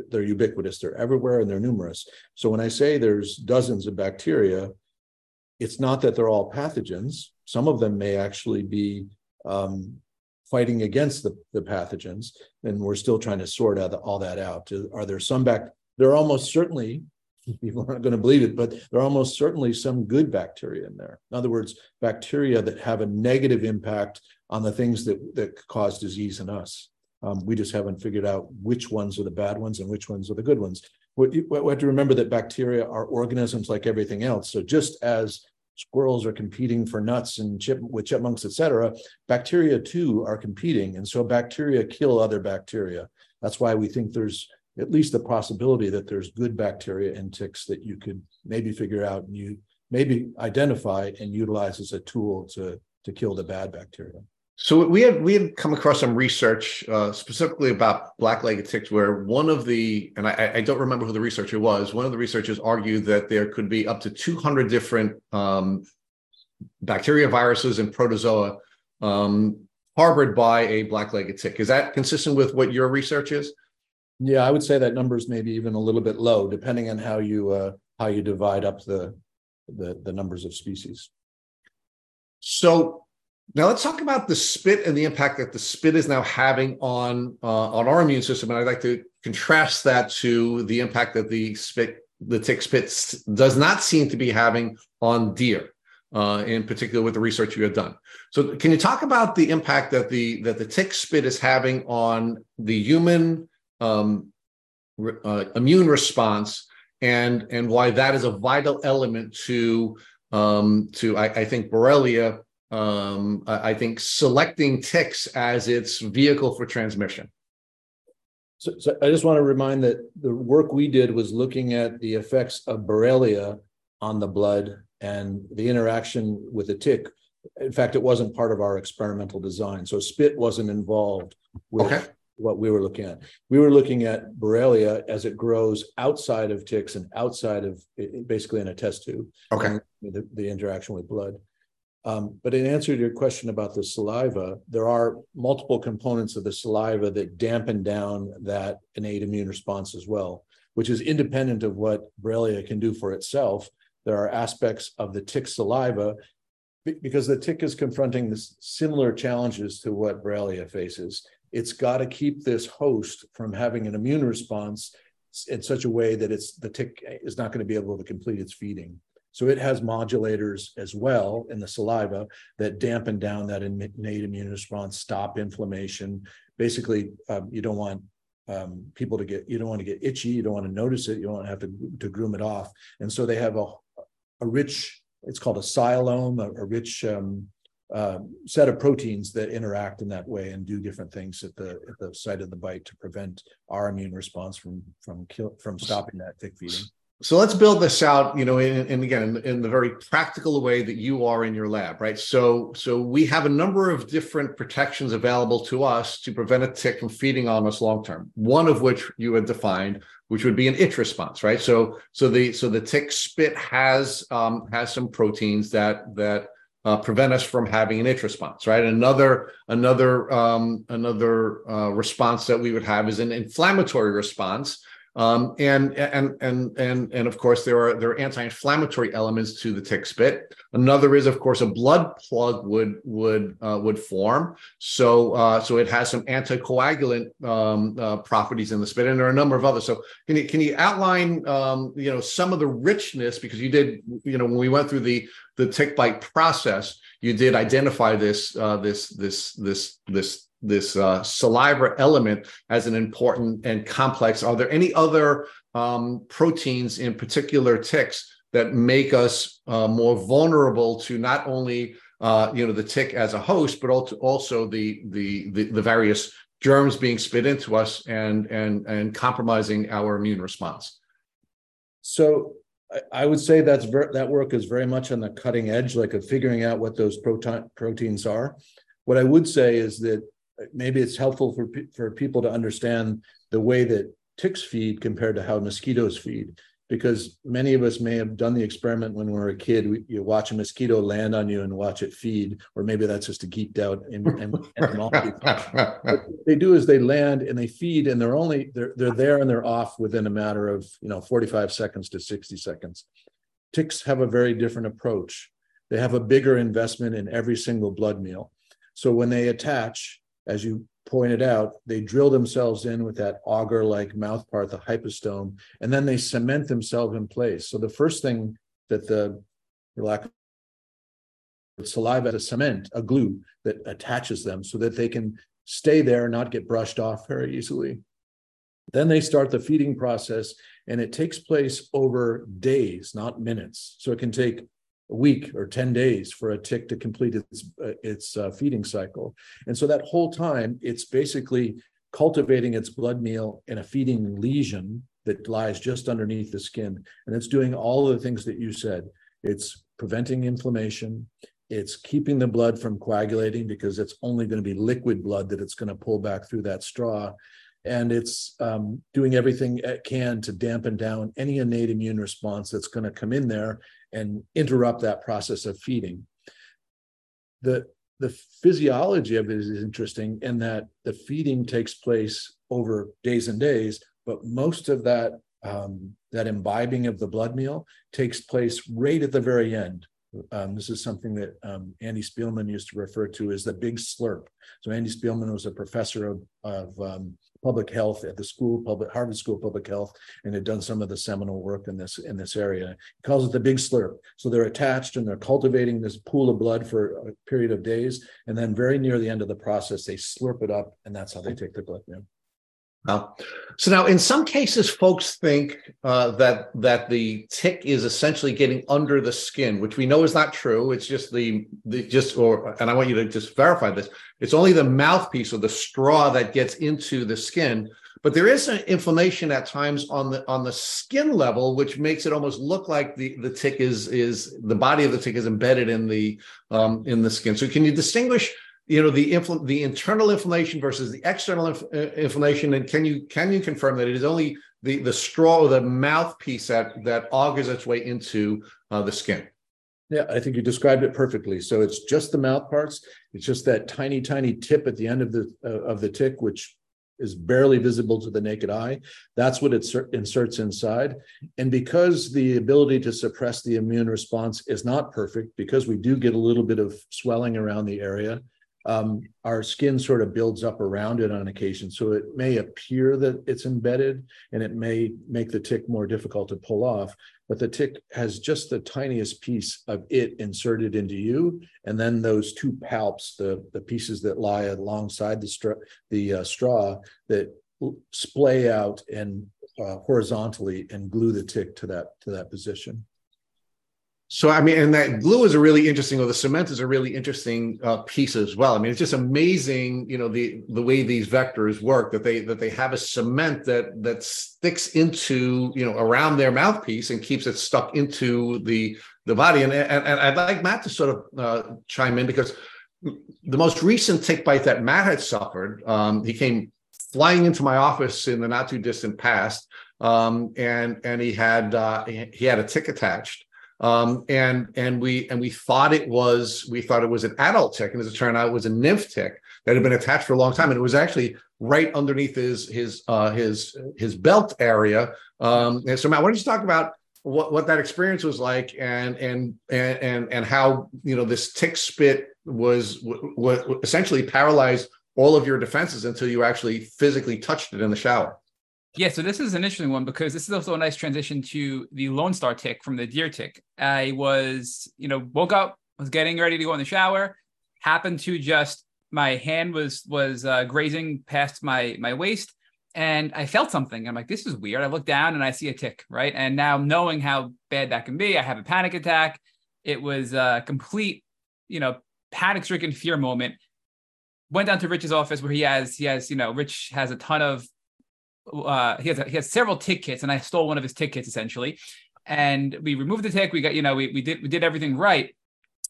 they're ubiquitous they're everywhere and they're numerous so when i say there's dozens of bacteria it's not that they're all pathogens some of them may actually be um, fighting against the, the pathogens and we're still trying to sort out all that out are there some back there are almost certainly people aren't going to believe it but there are almost certainly some good bacteria in there in other words bacteria that have a negative impact on the things that that cause disease in us um, we just haven't figured out which ones are the bad ones and which ones are the good ones. We, we have to remember that bacteria are organisms like everything else. So just as squirrels are competing for nuts and chip with chipmunks, et cetera, bacteria too are competing. And so bacteria kill other bacteria. That's why we think there's at least the possibility that there's good bacteria in ticks that you could maybe figure out and you maybe identify and utilize as a tool to, to kill the bad bacteria. So we had we had come across some research uh, specifically about black-legged ticks, where one of the and I, I, don't remember who the researcher was. One of the researchers argued that there could be up to 200 different um, bacteria, viruses, and protozoa um, harbored by a black-legged tick. Is that consistent with what your research is? Yeah, I would say that number is maybe even a little bit low, depending on how you uh, how you divide up the the, the numbers of species. So now let's talk about the spit and the impact that the spit is now having on uh, on our immune system, and I'd like to contrast that to the impact that the spit, the tick spit, does not seem to be having on deer, uh, in particular with the research you have done. So, can you talk about the impact that the that the tick spit is having on the human um, uh, immune response and and why that is a vital element to um, to I, I think Borrelia. Um, I, I think selecting ticks as its vehicle for transmission. So, so, I just want to remind that the work we did was looking at the effects of Borrelia on the blood and the interaction with the tick. In fact, it wasn't part of our experimental design, so spit wasn't involved with okay. what we were looking at. We were looking at Borrelia as it grows outside of ticks and outside of basically in a test tube. Okay. The, the interaction with blood. Um, but in answer to your question about the saliva, there are multiple components of the saliva that dampen down that innate immune response as well, which is independent of what Borrelia can do for itself. There are aspects of the tick saliva because the tick is confronting this similar challenges to what Borrelia faces. It's got to keep this host from having an immune response in such a way that it's the tick is not going to be able to complete its feeding. So it has modulators as well in the saliva that dampen down that innate immune response, stop inflammation. Basically, um, you don't want um, people to get, you don't want to get itchy, you don't want to notice it, you don't want to have to, to groom it off. And so they have a, a rich, it's called a sialome, a, a rich um, uh, set of proteins that interact in that way and do different things at the at the site of the bite to prevent our immune response from from kill from stopping that tick feeding so let's build this out you know and again in, in, the very practical way that you are in your lab right? So so we have a number of different protections available to us to prevent a tick from feeding on us long term one of which you had defined which would be an itch response right? So so the so the tick spit has um, has some proteins that that uh, prevent us from having an itch response right? Another another um, another uh, response that we would have is an inflammatory response um, and and and and and of course there are there are anti-inflammatory elements to the tick spit. Another is of course a blood plug would would uh, would form. So uh, so it has some anticoagulant um, uh, properties in the spit, and there are a number of others. So can you can you outline um, you know some of the richness because you did you know when we went through the the tick bite process you did identify this uh, this this this this this uh, saliva element as an important and complex. Are there any other um, proteins in particular ticks that make us uh, more vulnerable to not only uh, you know the tick as a host, but also the, the the the various germs being spit into us and and and compromising our immune response? So I would say that's ver- that work is very much on the cutting edge, like of figuring out what those protein proteins are. What I would say is that maybe it's helpful for for people to understand the way that ticks feed compared to how mosquitoes feed because many of us may have done the experiment when we were a kid. We, you watch a mosquito land on you and watch it feed, or maybe that's just a geeked out entomology. what they do is they land and they feed, and they're only they're they're there and they're off within a matter of you know 45 seconds to 60 seconds. Ticks have a very different approach. They have a bigger investment in every single blood meal. So when they attach, as you pointed out, they drill themselves in with that auger like mouth part, the hypostome, and then they cement themselves in place. So the first thing that the lack saliva is a cement, a glue that attaches them so that they can stay there and not get brushed off very easily. Then they start the feeding process, and it takes place over days, not minutes. So it can take a week or 10 days for a tick to complete its uh, its uh, feeding cycle. And so that whole time it's basically cultivating its blood meal in a feeding lesion that lies just underneath the skin. And it's doing all of the things that you said. It's preventing inflammation. It's keeping the blood from coagulating because it's only going to be liquid blood that it's going to pull back through that straw. And it's um, doing everything it can to dampen down any innate immune response that's going to come in there and interrupt that process of feeding. The, the physiology of it is interesting in that the feeding takes place over days and days, but most of that um, that imbibing of the blood meal takes place right at the very end. Um, this is something that um, Andy Spielman used to refer to as the big slurp. So Andy Spielman was a professor of, of um, public health at the school, public Harvard School of Public Health, and had done some of the seminal work in this in this area. He calls it the big slurp. So they're attached and they're cultivating this pool of blood for a period of days, and then very near the end of the process, they slurp it up, and that's how they take the blood. Yeah. Well, so now in some cases, folks think uh, that that the tick is essentially getting under the skin, which we know is not true. It's just the the just or and I want you to just verify this. It's only the mouthpiece or the straw that gets into the skin. But there is an inflammation at times on the on the skin level, which makes it almost look like the the tick is is the body of the tick is embedded in the um, in the skin. So can you distinguish? You know the infl- the internal inflammation versus the external inf- uh, inflammation and can you can you confirm that it is only the the straw or the mouthpiece that that augers its way into uh, the skin? Yeah i think you described it perfectly. So it's just the mouth parts. It's just that tiny tiny tip at the end of the uh, of the tick which is barely visible to the naked eye. That's what it inserts inside. And because the ability to suppress the immune response is not perfect because we do get a little bit of swelling around the area um, our skin sort of builds up around it on occasion. So it may appear that it's embedded and it may make the tick more difficult to pull off, but the tick has just the tiniest piece of it inserted into you. And then those two palps, the, the pieces that lie alongside the, the uh, straw that splay out and uh, horizontally and glue the tick to that to that position. So I mean, and that glue is a really interesting, or the cement is a really interesting uh, piece as well. I mean, it's just amazing, you know, the the way these vectors work. That they that they have a cement that that sticks into you know around their mouthpiece and keeps it stuck into the the body. And and, and I'd like Matt to sort of uh, chime in because the most recent tick bite that Matt had suffered, um, he came flying into my office in the not too distant past, um, and and he had uh, he had a tick attached um, and and we and we thought it was we thought it was an adult tick, and as it turned out, it was a nymph tick that had been attached for a long time, and it was actually right underneath his his uh, his his belt area. Um, and so, Matt, why don't you talk about what, what that experience was like, and and and and how you know this tick spit was what essentially paralyzed all of your defenses until you actually physically touched it in the shower. Yeah, so this is an interesting one because this is also a nice transition to the Lone Star tick from the deer tick. I was, you know, woke up, was getting ready to go in the shower, happened to just my hand was was uh, grazing past my my waist, and I felt something. I'm like, this is weird. I look down and I see a tick, right? And now knowing how bad that can be, I have a panic attack. It was a complete, you know, panic stricken fear moment. Went down to Rich's office where he has he has you know Rich has a ton of uh, he has a, he has several tickets, and I stole one of his tickets essentially. And we removed the tick. We got you know we we did we did everything right,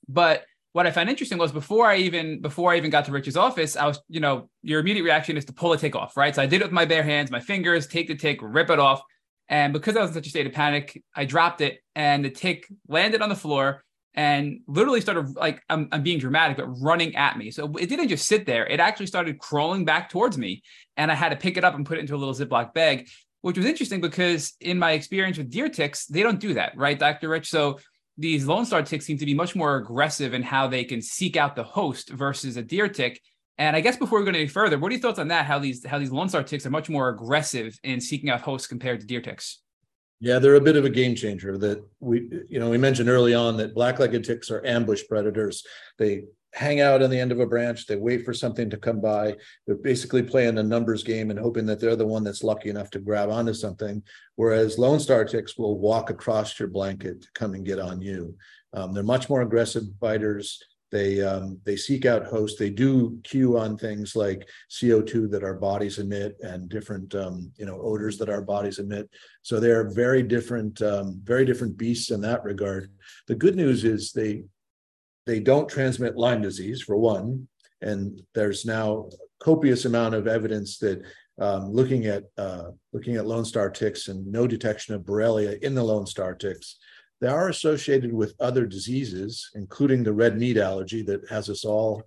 but what I found interesting was before I even before I even got to Rich's office, I was you know your immediate reaction is to pull a tick off, right? So I did it with my bare hands, my fingers, take the tick, rip it off, and because I was in such a state of panic, I dropped it, and the tick landed on the floor and literally started like I'm, I'm being dramatic, but running at me. So it didn't just sit there; it actually started crawling back towards me, and I had to pick it up and put it into a little Ziploc bag, which was interesting because in my experience with deer ticks, they don't do that, right, Dr. Rich? So these Lone Star ticks seem to be much more aggressive in how they can seek out the host versus a deer tick. And I guess before we go any further, what are your thoughts on that? How these how these Lone Star ticks are much more aggressive in seeking out hosts compared to deer ticks? Yeah, they're a bit of a game changer that we, you know, we mentioned early on that black-legged ticks are ambush predators. They hang out on the end of a branch, they wait for something to come by. They're basically playing a numbers game and hoping that they're the one that's lucky enough to grab onto something. Whereas Lone Star ticks will walk across your blanket to come and get on you. Um, they're much more aggressive biters. They um, they seek out hosts. They do cue on things like CO2 that our bodies emit and different um, you know odors that our bodies emit. So they are very different, um, very different beasts in that regard. The good news is they they don't transmit Lyme disease for one, and there's now copious amount of evidence that um, looking at uh, looking at Lone Star ticks and no detection of Borrelia in the Lone Star ticks they are associated with other diseases, including the red meat allergy that has us all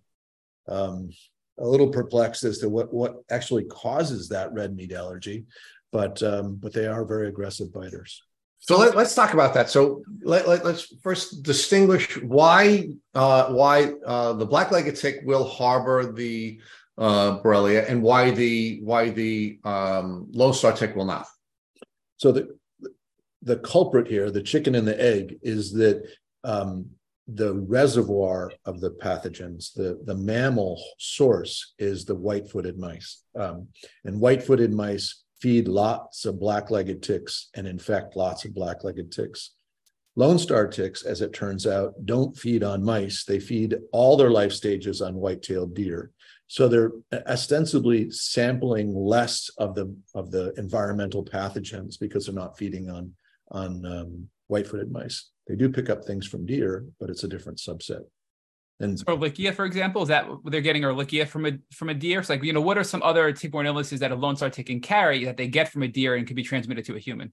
um, a little perplexed as to what, what actually causes that red meat allergy. But um, but they are very aggressive biters. So let, us talk about that. So let, us let, first distinguish why uh, why uh, the black-legged tick will harbor the uh, Borrelia and why the why the um, Lone Star tick will not. So the the culprit here, the chicken and the egg, is that um, the reservoir of the pathogens, the, the mammal source is the white-footed mice. Um, and white-footed mice feed lots of black-legged ticks and infect lots of black-legged ticks. Lone Star ticks, as it turns out, don't feed on mice. They feed all their life stages on white-tailed deer. So they're ostensibly sampling less of the of the environmental pathogens because they're not feeding on on um, white-footed mice. They do pick up things from deer, but it's a different subset. And Ehrlichia, for example, is that they're getting Ehrlichia from a from a deer? It's like you know, what are some other tick-borne illnesses that a Lone Star tick can carry that they get from a deer and can be transmitted to a human?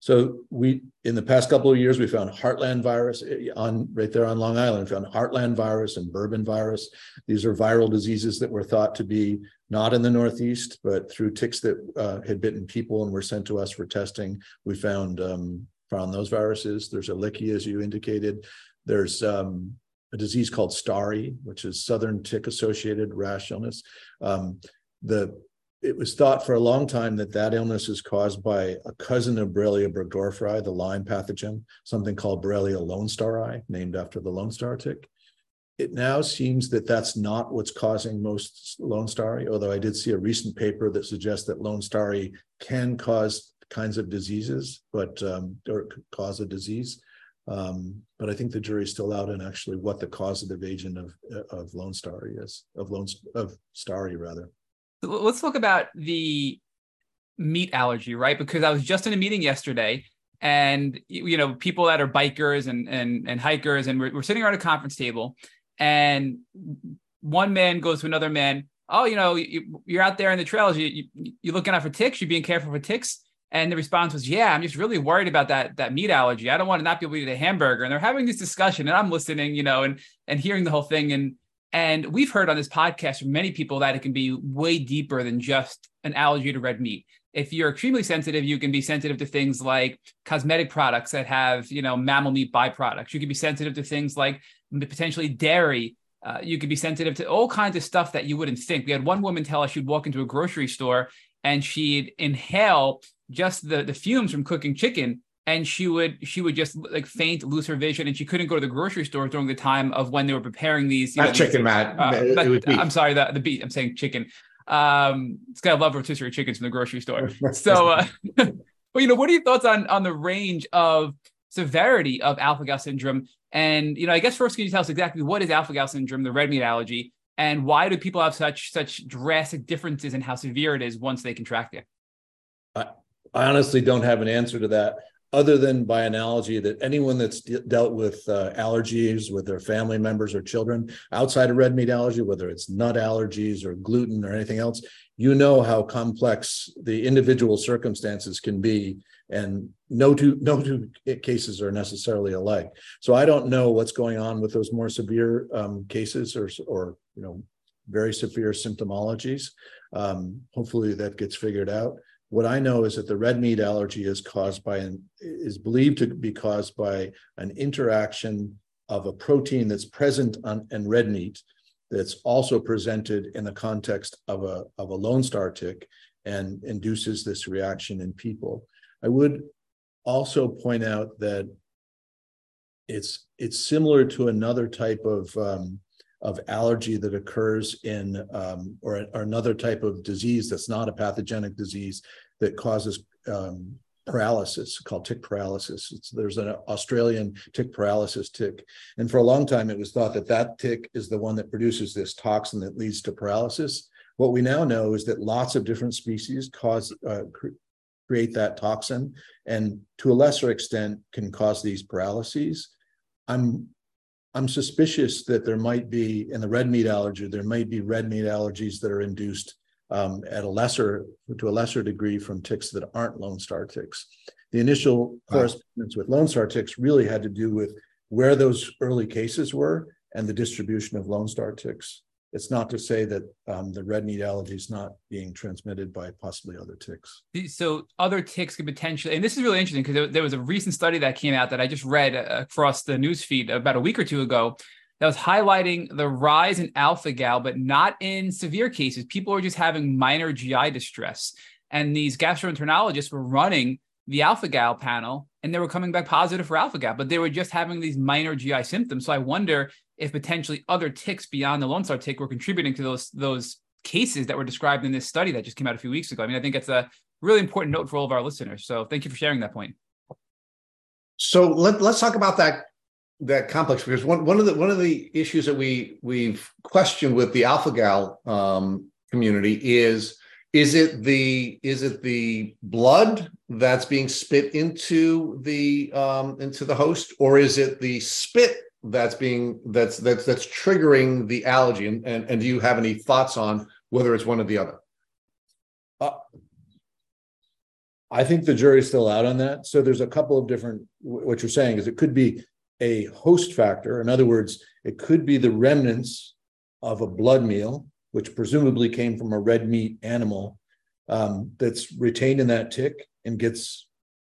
So we, in the past couple of years, we found heartland virus eh, on right there on Long Island. We found heartland virus and bourbon virus. These are viral diseases that were thought to be not in the Northeast, but through ticks that uh, had bitten people and were sent to us for testing, we found um, found those viruses. There's a Ehrlichia, as you indicated. There's um, a disease called Stari, which is southern tick associated rash illness. Um, the it was thought for a long time that that illness is caused by a cousin of Borrelia burgdorferi, the Lyme pathogen, something called Borrelia lonestari named after the lone star tick. It now seems that that's not what's causing most lonestari, although I did see a recent paper that suggests that lonestari can cause kinds of diseases, but um, or cause a disease. Um, but I think the jury's still out on actually what the causative agent of of lonestari is, of lone of STARI rather let's talk about the meat allergy, right? Because I was just in a meeting yesterday and you know people that are bikers and and, and hikers and we're, we're sitting around a conference table and one man goes to another man oh you know you, are out there in the trails. You, you you're looking out for ticks? You're being careful for ticks? And the response was yeah i'm just really worried about that that meat allergy. I don't want to not be able to eat a hamburger. And they're having this discussion and i'm listening you know and and hearing the whole thing. And and we've heard on this podcast from many people that it can be way deeper than just an allergy to red meat. If you're extremely sensitive, you can be sensitive to things like cosmetic products that have, you know, mammal meat byproducts. You can be sensitive to things like potentially dairy. Uh, you could be sensitive to all kinds of stuff that you wouldn't think. We had one woman tell us she'd walk into a grocery store and she'd inhale just the, the fumes from cooking chicken and she would she would just like faint, lose her vision, and she couldn't go to the grocery store during the time of when they were preparing these. You Not know, chicken, these, Matt. Uh, but, I'm sorry, the the beef. I'm saying chicken. Um, it's got a love rotisserie chickens from the grocery store. So, uh, well, you know, what are your thoughts on on the range of severity of alpha gal syndrome? And you know, I guess first, can you tell us exactly what is alpha gal syndrome, the red meat allergy, and why do people have such such drastic differences in how severe it is once they contract it? I, I honestly don't have an answer to that other than by analogy that anyone that's de- dealt with uh, allergies with their family members or children outside of red meat allergy whether it's nut allergies or gluten or anything else you know how complex the individual circumstances can be and no two no two cases are necessarily alike. So i don't know what's going on with those more severe um, cases or or you know very severe symptomologies. Um, hopefully that gets figured out what I know is that the red meat allergy is caused by an is believed to be caused by an interaction of a protein that's present on in red meat that's also presented in the context of a of a lone star tick and induces this reaction in people. I would also point out that it's it's similar to another type of um, of allergy that occurs in um, or, or, another type of disease that's not a pathogenic disease that causes um, paralysis called tick paralysis. It's, there's an Australian tick paralysis tick. And for a long time, it was thought that that tick is the one that produces this toxin that leads to paralysis. What we now know is that lots of different species cause uh, cr- create that toxin and to a lesser extent can cause these paralyses. I'm I'm suspicious that there might be in the red meat allergy, there might be red meat allergies that are induced um, at a lesser, to a lesser degree from ticks that aren't Lone Star ticks. The initial wow. correspondence with Lone Star ticks really had to do with where those early cases were and the distribution of Lone Star ticks. It's not to say that um, the red meat allergy is not being transmitted by possibly other ticks. So other ticks could potentially, and this is really interesting because there was a recent study that came out that I just read uh, across the newsfeed about a week or two ago that was highlighting the rise in alpha gal, but not in severe cases. People are just having minor GI distress, and these gastroenterologists were running the alpha gal panel and they were coming back positive for alpha gal, but they were just having these minor GI symptoms. So I wonder if potentially other ticks beyond the Lone Star tick were contributing to those those cases that were described in this study that just came out a few weeks ago. I mean, I think it's a really important note for all of our listeners. So thank you for sharing that point. So let, let's talk about that that complex because one, one of the one of the issues that we we've questioned with the alpha gal um, community is is it the is it the blood that's being spit into the um, into the host or is it the spit that's being that's that's that's triggering the allergy and, and and do you have any thoughts on whether it's one or the other? Uh, i think the jury's still out on that. So there's a couple of different what you're saying is it could be a host factor. In other words it could be the remnants of a blood meal which presumably came from a red meat animal um, that's retained in that tick and gets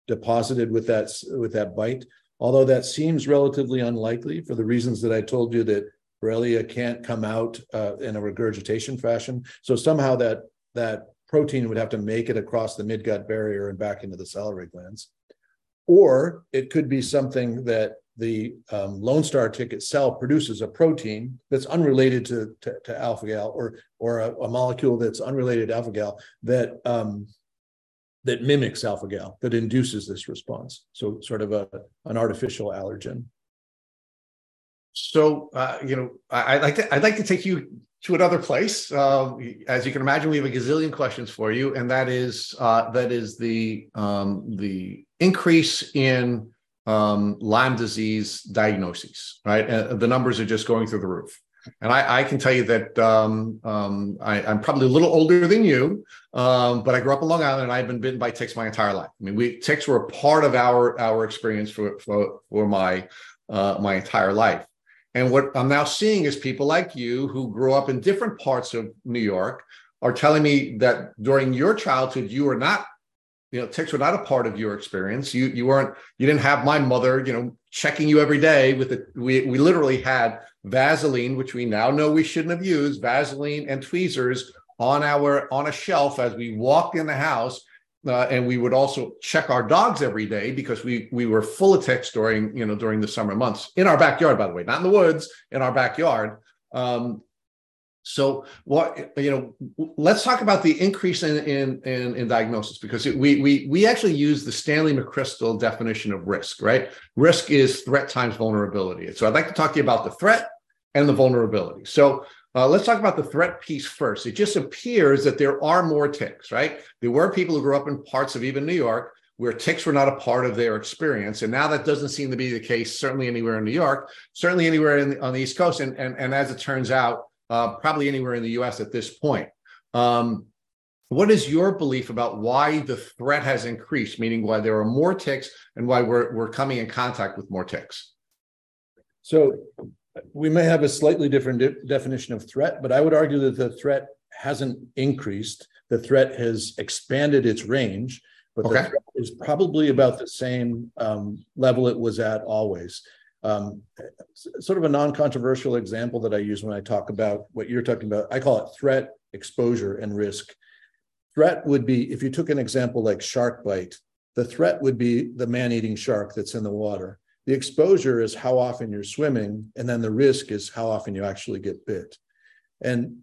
deposited with that with that bite although that seems relatively unlikely for the reasons that I told you that Borrelia can't come out uh, in a regurgitation fashion. So somehow that that protein would have to make it across the midgut barrier and back into the salivary glands. Or it could be something that the um, Lone Star tick itself produces a protein that's unrelated to, to, to alpha gal or, or a, a, molecule that's unrelated to alpha gal that um, that mimics alpha gal that induces this response. So sort of a an artificial allergen. So uh, you know, I, would like to I'd like to take you to another place. Uh, as you can imagine, we have a gazillion questions for you, and that is uh, that is the um, the increase in um, Lyme disease diagnoses. Right, uh, the numbers are just going through the roof. And I, I can tell you that um, um, I, am probably a little older than you, um, but I grew up in Long Island and I've been bitten by ticks my entire life. I mean, we ticks were a part of our our experience for for, for my uh, my entire life. And what I'm now seeing is people like you who grew up in different parts of New York are telling me that during your childhood you were not you know ticks were not a part of your experience you you weren't you didn't have my mother you know checking you every day with it we we literally had vaseline which we now know we shouldn't have used vaseline and tweezers on our on a shelf as we walked in the house uh, and we would also check our dogs every day because we we were full of ticks during you know during the summer months in our backyard by the way not in the woods in our backyard um, so what you know, let's talk about the increase in in in, in diagnosis because it, we we we actually use the Stanley McChrystal definition of risk, right? Risk is threat times vulnerability. So I'd like to talk to you about the threat and the vulnerability. So uh, let's talk about the threat piece first. It just appears that there are more ticks, right? There were people who grew up in parts of even New York where ticks were not a part of their experience. And now that doesn't seem to be the case, certainly anywhere in New York, certainly anywhere the, on the East Coast. And, and, and as it turns out, uh, probably anywhere in the US at this point. Um, what is your belief about why the threat has increased, meaning why there are more ticks and why we're, we're coming in contact with more ticks? So we may have a slightly different de- definition of threat, but I would argue that the threat hasn't increased. The threat has expanded its range, but okay. the threat is probably about the same um, level it was at always. Um, sort of a non-controversial example that I use when I talk about what you're talking about. I call it threat, exposure, and risk. Threat would be if you took an example like shark bite. The threat would be the man-eating shark that's in the water. The exposure is how often you're swimming, and then the risk is how often you actually get bit. And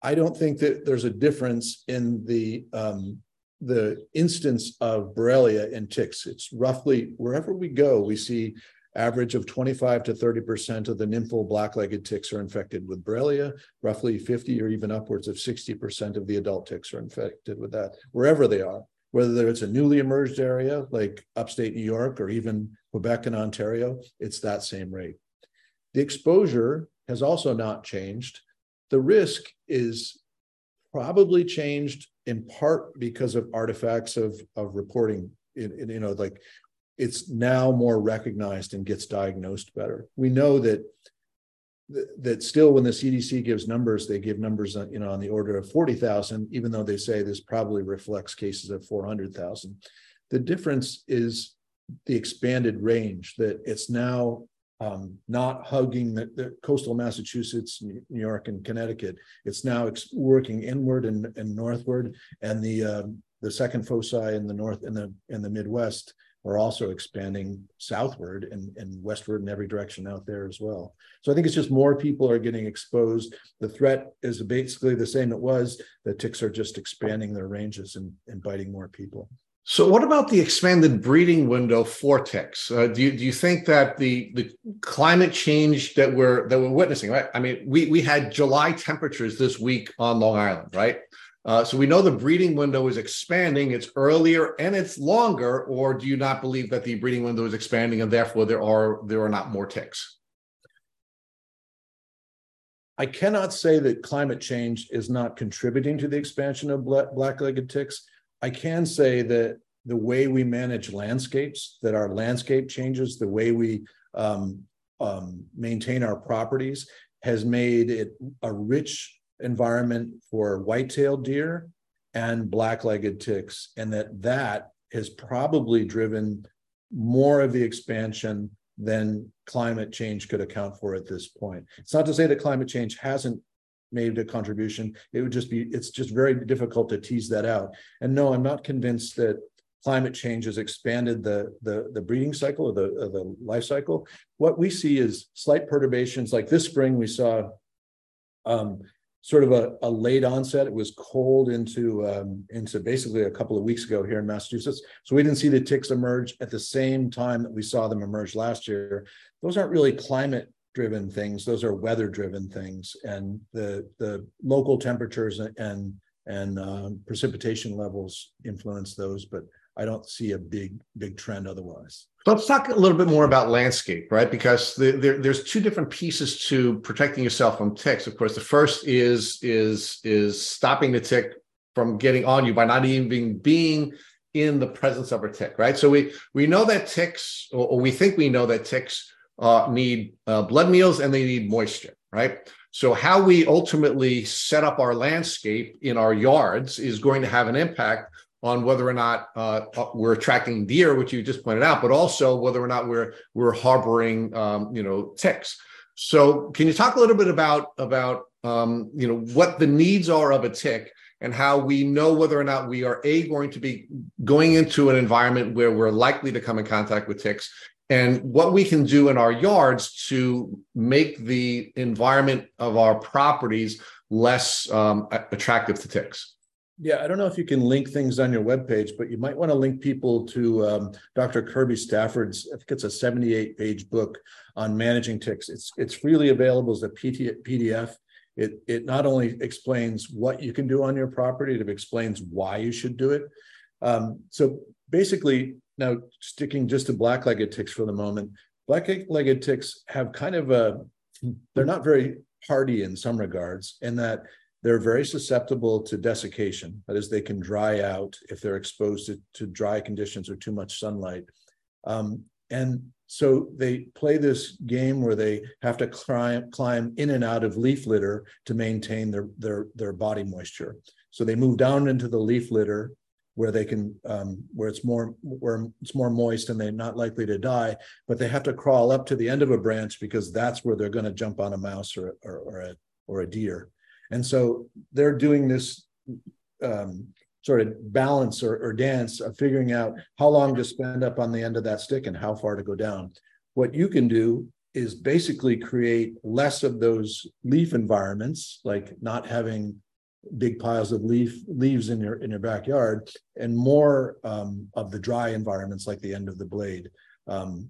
I don't think that there's a difference in the um, the instance of Borrelia in ticks. It's roughly wherever we go, we see average of 25 to 30% of the nymphal black-legged ticks are infected with Borrelia. Roughly 50 or even upwards of 60% of the adult ticks are infected with that, wherever they are, whether it's a newly emerged area like upstate New York or even Quebec and Ontario, it's that same rate. The exposure has also not changed. The risk is probably changed in part because of artifacts of, of reporting in, in, you know like it's now more recognized and gets diagnosed better. We know that that still when the CDC gives numbers, they give numbers uh, you know on the order of 40,000, even though they say this probably reflects cases of 400,000. The difference is the expanded range that it's now um, not hugging the, the, coastal Massachusetts, New York, and Connecticut. It's now working inward and, and northward, and the um, the second foci in the north in the in the Midwest are also expanding southward and, and westward in every direction out there as well. So I think it's just more people are getting exposed. The threat is basically the same it was. The ticks are just expanding their ranges and, and biting more people. So, what about the expanded breeding window for ticks? Uh, do you do you think that the the climate change that we're that we're witnessing, right? I mean, we we had July temperatures this week on Long Island, right? Uh, so we know the breeding window is expanding. It's earlier and it's longer. Or do you not believe that the breeding window is expanding and therefore there are there are not more ticks? I cannot say that climate change is not contributing to the expansion of black-legged ticks. I can say that the way we manage landscapes, that our landscape changes, the way we um, um, maintain our properties, has made it a rich environment for white-tailed deer and black-legged ticks, and that that has probably driven more of the expansion than climate change could account for at this point. It's not to say that climate change hasn't made a contribution. It would just be, it's just very difficult to tease that out. And no, I'm not convinced that climate change has expanded the, the, the breeding cycle or the, or the life cycle. What we see is slight perturbations like this spring, we saw um, sort of a, a late onset. It was cold into um, into basically a couple of weeks ago here in Massachusetts. So we didn't see the ticks emerge at the same time that we saw them emerge last year. Those aren't really climate driven things. Those are weather driven things, and the the local temperatures and and um, precipitation levels influence those. But I don't see a big big trend otherwise. Let's talk a little bit more about landscape, right? Because the, there, there's two different pieces to protecting yourself from ticks. Of course, the first is is is stopping the tick from getting on you by not even being in the presence of a tick, right? So we we know that ticks, or, or we think we know that ticks uh, need uh, blood meals and they need moisture, right? So how we ultimately set up our landscape in our yards is going to have an impact on whether or not uh, uh, we're attracting deer, which you just pointed out, but also whether or not we're we're harboring um, you know ticks. So can you talk a little bit about about um, you know what the needs are of a tick and how we know whether or not we are a going to be going into an environment where we're likely to come in contact with ticks and what we can do in our yards to make the environment of our properties less um, attractive to ticks. Yeah, I don't know if you can link things on your webpage, but you might want to link people to um, Dr. Kirby Stafford's. I think it's a 78-page book on managing ticks. It's it's freely available as a PDF. It it not only explains what you can do on your property, it explains why you should do it. Um, so basically, now sticking just to black-legged ticks for the moment, black-legged ticks have kind of a they're not very hardy in some regards, in that they're very susceptible to desiccation. That is, they can dry out if they're exposed to, to dry conditions or too much sunlight. Um, and so they play this game where they have to climb, climb in and out of leaf litter to maintain their, their, their body moisture. So they move down into the leaf litter where they can um, where it's more where it's more moist and they're not likely to die but they have to crawl up to the end of a branch because that's where they're going to jump on a mouse or, or, or a or a deer and so they're doing this um, sort of balance or, or dance of figuring out how long to spend up on the end of that stick and how far to go down. What you can do is basically create less of those leaf environments, like not having big piles of leaf leaves in your in your backyard, and more um, of the dry environments, like the end of the blade. Um,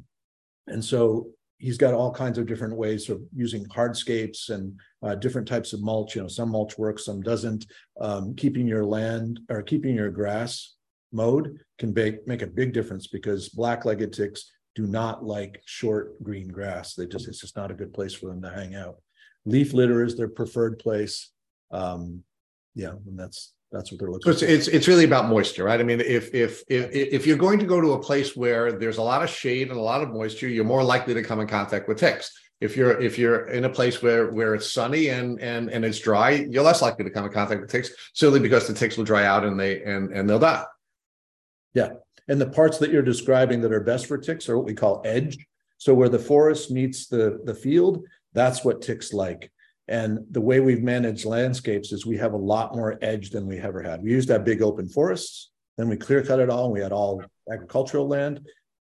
and so he's got all kinds of different ways of using hardscapes and uh, different types of mulch. You know, some mulch works, some doesn't. Um, keeping your land or keeping your grass mowed can make, make a big difference because black-legged ticks do not like short green grass. They just it's just not a good place for them to hang out. Leaf litter is their preferred place. Um, yeah, and that's that's what they're looking. So it's, it's it's really about moisture, right? I mean, if if if if you're going to go to a place where there's a lot of shade and a lot of moisture, you're more likely to come in contact with ticks. If you're if you're in a place where where it's sunny and and and it's dry, you're less likely to come in contact with ticks, simply because the ticks will dry out and they and and they'll die. Yeah, and the parts that you're describing that are best for ticks are what we call edge. So where the forest meets the the field, that's what ticks like. And the way we've managed landscapes is we have a lot more edge than we ever had. We used to have big open forests Then we clear cut it all. And we had all agricultural land.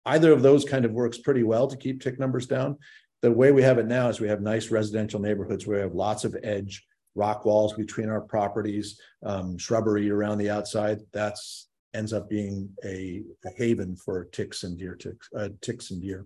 Either of those kind of works pretty well to keep tick numbers down. The way we have it now is we have nice residential neighborhoods where we have lots of edge rock walls between our properties, um, shrubbery around the outside. That's ends up being a, a haven for ticks and deer ticks, uh, ticks and deer.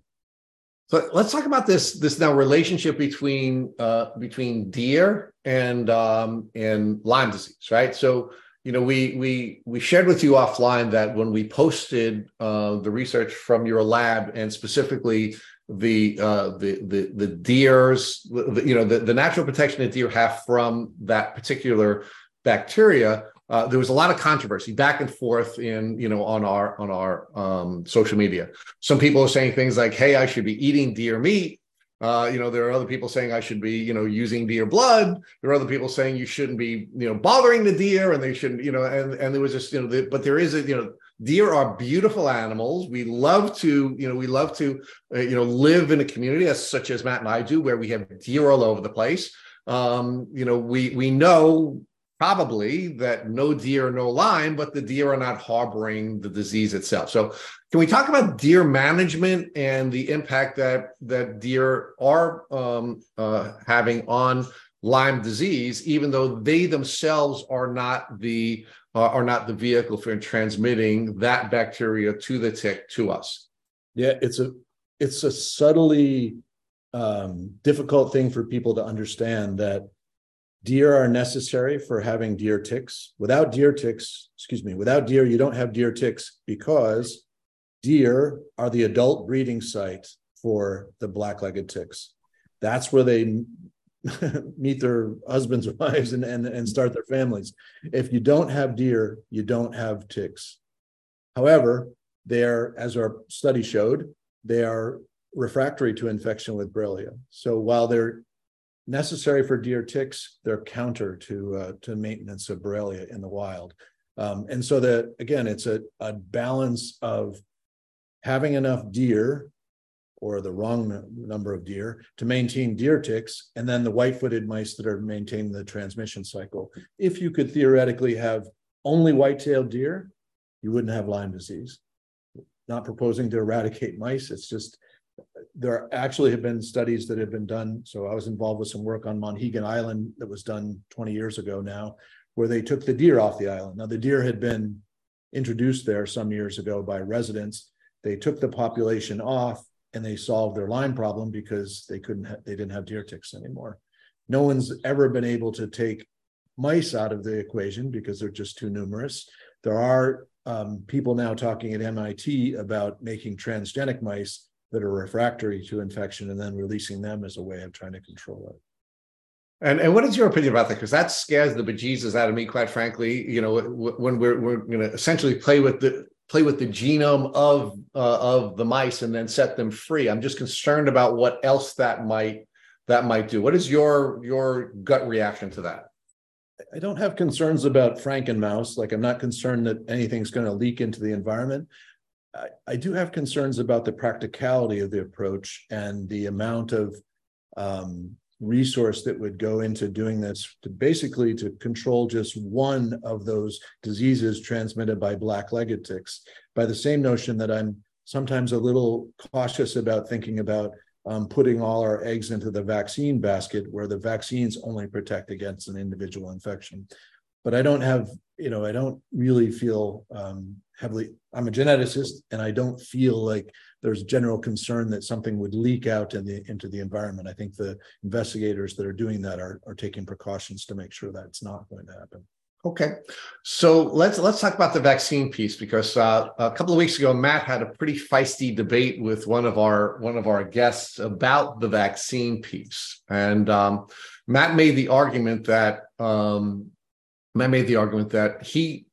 So let's talk about this this now relationship between uh, between deer and um, and Lyme disease, right? So you know we we we shared with you offline that when we posted uh, the research from your lab and specifically the uh, the the the deers, the, you know the, the natural protection that deer have from that particular bacteria, uh, there was a lot of controversy back and forth in you know on our on our um, social media. Some people are saying things like, "Hey, I should be eating deer meat." Uh, you know, there are other people saying I should be, you know, using deer blood. There are other people saying you shouldn't be, you know, bothering the deer, and they shouldn't, you know, and and there was just, you know, the, but there is a, you know, deer are beautiful animals. We love to, you know, we love to, uh, you know, live in a community as such as Matt and I do, where we have deer all over the place. Um, you know, we we know probably that no deer, no Lyme, but the deer are not harboring the disease itself. So, can we talk about deer management and the impact that that deer are um, uh, having on Lyme disease, even though they themselves are not the uh, are not the vehicle for transmitting that bacteria to the tick to us? Yeah, it's a it's a subtly um, difficult thing for people to understand that Deer are necessary for having deer ticks. Without deer ticks, excuse me, without deer, you don't have deer ticks because deer are the adult breeding site for the black-legged ticks. That's where they meet their husbands wives and, and, and start their families. If you don't have deer, you don't have ticks. However, they're, as our study showed, they are refractory to infection with Borrelia. So while they're necessary for deer ticks, they're counter to uh, to maintenance of Borrelia in the wild. Um, and so that again, it's a, a balance of having enough deer or the wrong number of deer to maintain deer ticks, and then the white-footed mice that are maintaining the transmission cycle. If you could theoretically have only white-tailed deer, you wouldn't have Lyme disease. Not proposing to eradicate mice, it's just there actually have been studies that have been done. So I was involved with some work on Monhegan Island that was done 20 years ago now, where they took the deer off the island. Now the deer had been introduced there some years ago by residents. They took the population off and they solved their Lyme problem because they couldn't ha- they didn't have deer ticks anymore. No one's ever been able to take mice out of the equation because they're just too numerous. There are um, people now talking at MIT about making transgenic mice that are refractory to infection and then releasing them as a way of trying to control it. And, and what is your opinion about that? Because that scares the bejesus out of me, quite frankly. You know, when we're we're going to essentially play with the play with the genome of uh, of the mice and then set them free. I'm just concerned about what else that might that might do. What is your your gut reaction to that? I don't have concerns about Frankenmouse. Like I'm not concerned that anything's going to leak into the environment. I, I do have concerns about the practicality of the approach and the amount of um, resource that would go into doing this to basically to control just one of those diseases transmitted by black-legged ticks by the same notion that i'm sometimes a little cautious about thinking about um, putting all our eggs into the vaccine basket where the vaccines only protect against an individual infection but i don't have you know i don't really feel um, heavily i'm a geneticist and i don't feel like there's general concern that something would leak out in the into the environment. I think the investigators that are doing that are, are taking precautions to make sure that's not going to happen. Okay. So let's let's talk about the vaccine piece because uh, a couple of weeks ago matt had a pretty feisty debate with one of our one of our guests about the vaccine piece. And um, matt made the argument that um, matt made the argument that he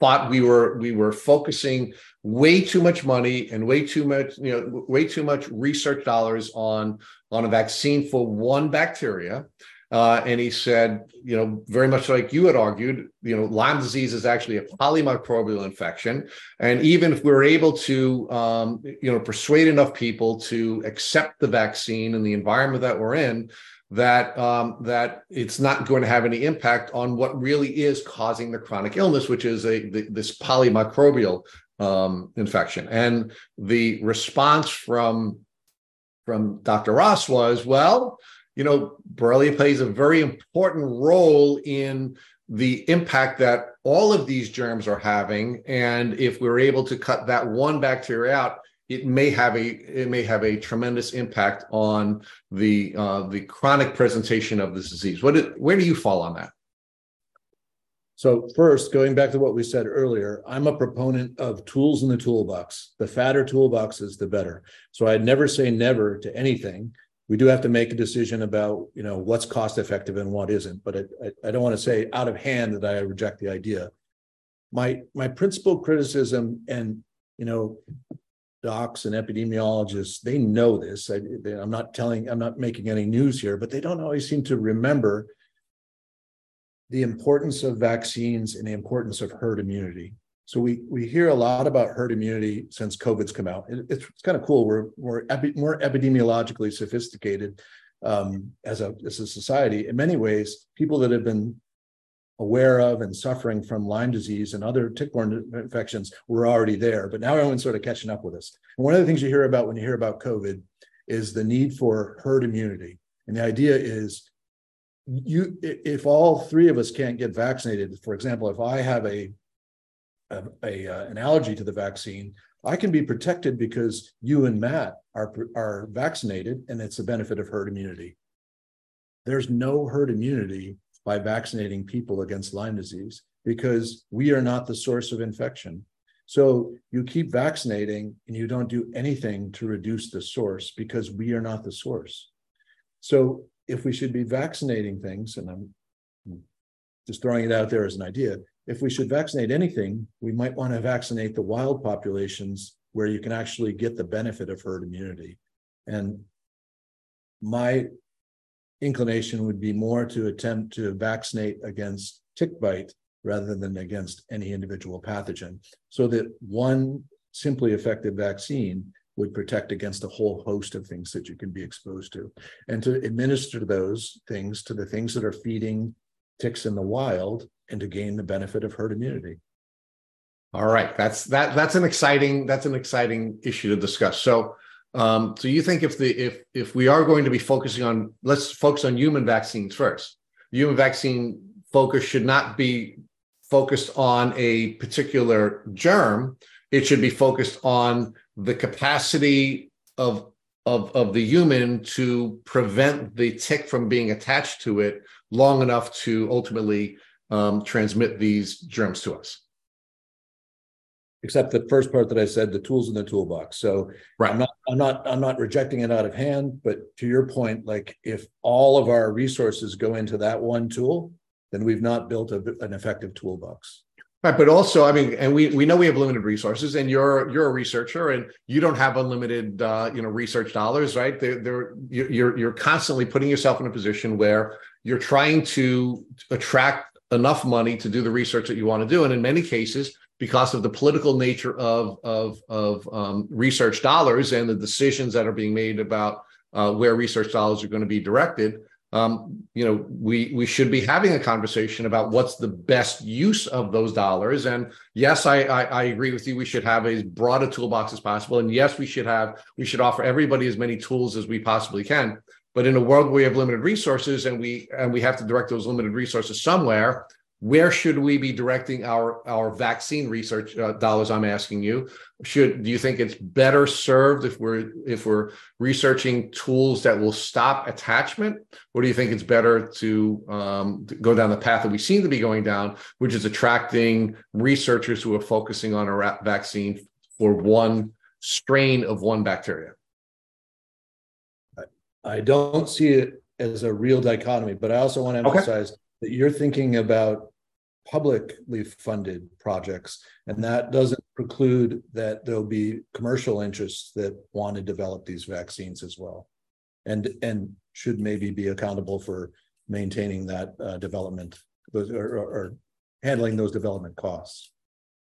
thought we were we were focusing way too much money and way too much you know way too much research dollars on on a vaccine for one bacteria. Uh, and he said you know very much like you had argued you know lyme disease is actually a polymicrobial infection. And even if we're able to um, you know persuade enough people to accept the vaccine and the environment that we're in that um, that it's not going to have any impact on what really is causing the chronic illness, which is a the, this polymicrobial um, infection. And the response from from Dr. Ross was, well, you know, Borrelia plays a very important role in the impact that all of these germs are having. And if we're able to cut that one bacteria out, it may have a it may have a tremendous impact on the uh, the chronic presentation of this disease. What did, where do you fall on that? So first, going back to what we said earlier, I'm a proponent of tools in the toolbox. The fatter toolbox is the better. So I'd never say never to anything. We do have to make a decision about you know what's cost effective and what isn't. But I, I don't want to say out of hand that I reject the idea. My my principal criticism and you know docs and epidemiologists they know this. I, am not telling i'm not making any news here but they don't always seem to remember the importance of vaccines and the importance of herd immunity. So we we hear a lot about herd immunity since covid's come out. It, it's, it's kind of cool. We're, we're epi- more epidemiologically sophisticated um, as a as a society. In many ways people that have been aware of and suffering from Lyme disease and other tick-borne infections were already there, but now everyone's sort of catching up with us. And one of the things you hear about when you hear about COVID is the need for herd immunity. And the idea is you if all three of us can't get vaccinated, for example, if I have a, a, a uh, an allergy to the vaccine, I can be protected because you and Matt are are vaccinated, and it's a benefit of herd immunity. There's no herd immunity by vaccinating people against Lyme disease because we are not the source of infection. So you keep vaccinating and you don't do anything to reduce the source because we are not the source. So if we should be vaccinating things, and I'm just throwing it out there as an idea, if we should vaccinate anything, we might want to vaccinate the wild populations where you can actually get the benefit of herd immunity. And my inclination would be more to attempt to vaccinate against tick bite rather than against any individual pathogen, so that one simply effective vaccine would protect against a whole host of things that you can be exposed to. And to administer those things to the things that are feeding ticks in the wild and to gain the benefit of herd immunity. All right, that's that that's an exciting that's an exciting issue to discuss. So um, so you think if the if if we are going to be focusing on let's focus on human vaccines first. Human vaccine focus should not be focused on a particular germ. It should be focused on the capacity of of of the human to prevent the tick from being attached to it long enough to ultimately um, transmit these germs to us except the first part that I said, the tools in the toolbox. So right. I'm not, I'm not, I'm not rejecting it out of hand, but to your point, like if all of our resources go into that one tool, then we've not built a, an effective toolbox. Right, but also, I mean, and we we know we have limited resources, and you're you're a researcher, and you don't have unlimited, uh, you know, research dollars, right? They're, they're you're you're constantly putting yourself in a position where you're trying to attract enough money to do the research that you want to do, and in many cases, because of the political nature of of of um, research dollars and the decisions that are being made about uh, where research dollars are going to be directed. Um, you know, we we should be having a conversation about what's the best use of those dollars. And yes, I, I, I agree with you. We should have as broad a toolbox as possible. And yes, we should have we should offer everybody as many tools as we possibly can. But in a world where we have limited resources and we and we have to direct those limited resources somewhere, where should we be directing our our vaccine research uh, dollars i'm asking you? Should do you think it's better served if we're if we're researching tools that will stop attachment? Or do you think it's better to, um, to go down the path that we seem to be going down which is attracting researchers who are focusing on a vaccine for one strain of one bacteria? I don't see it as a real dichotomy but i also want to emphasize okay that you're thinking about publicly funded projects, and that doesn't preclude that there'll be commercial interests that want to develop these vaccines as well, and and should maybe be accountable for maintaining that uh, development or, or, or handling those development costs.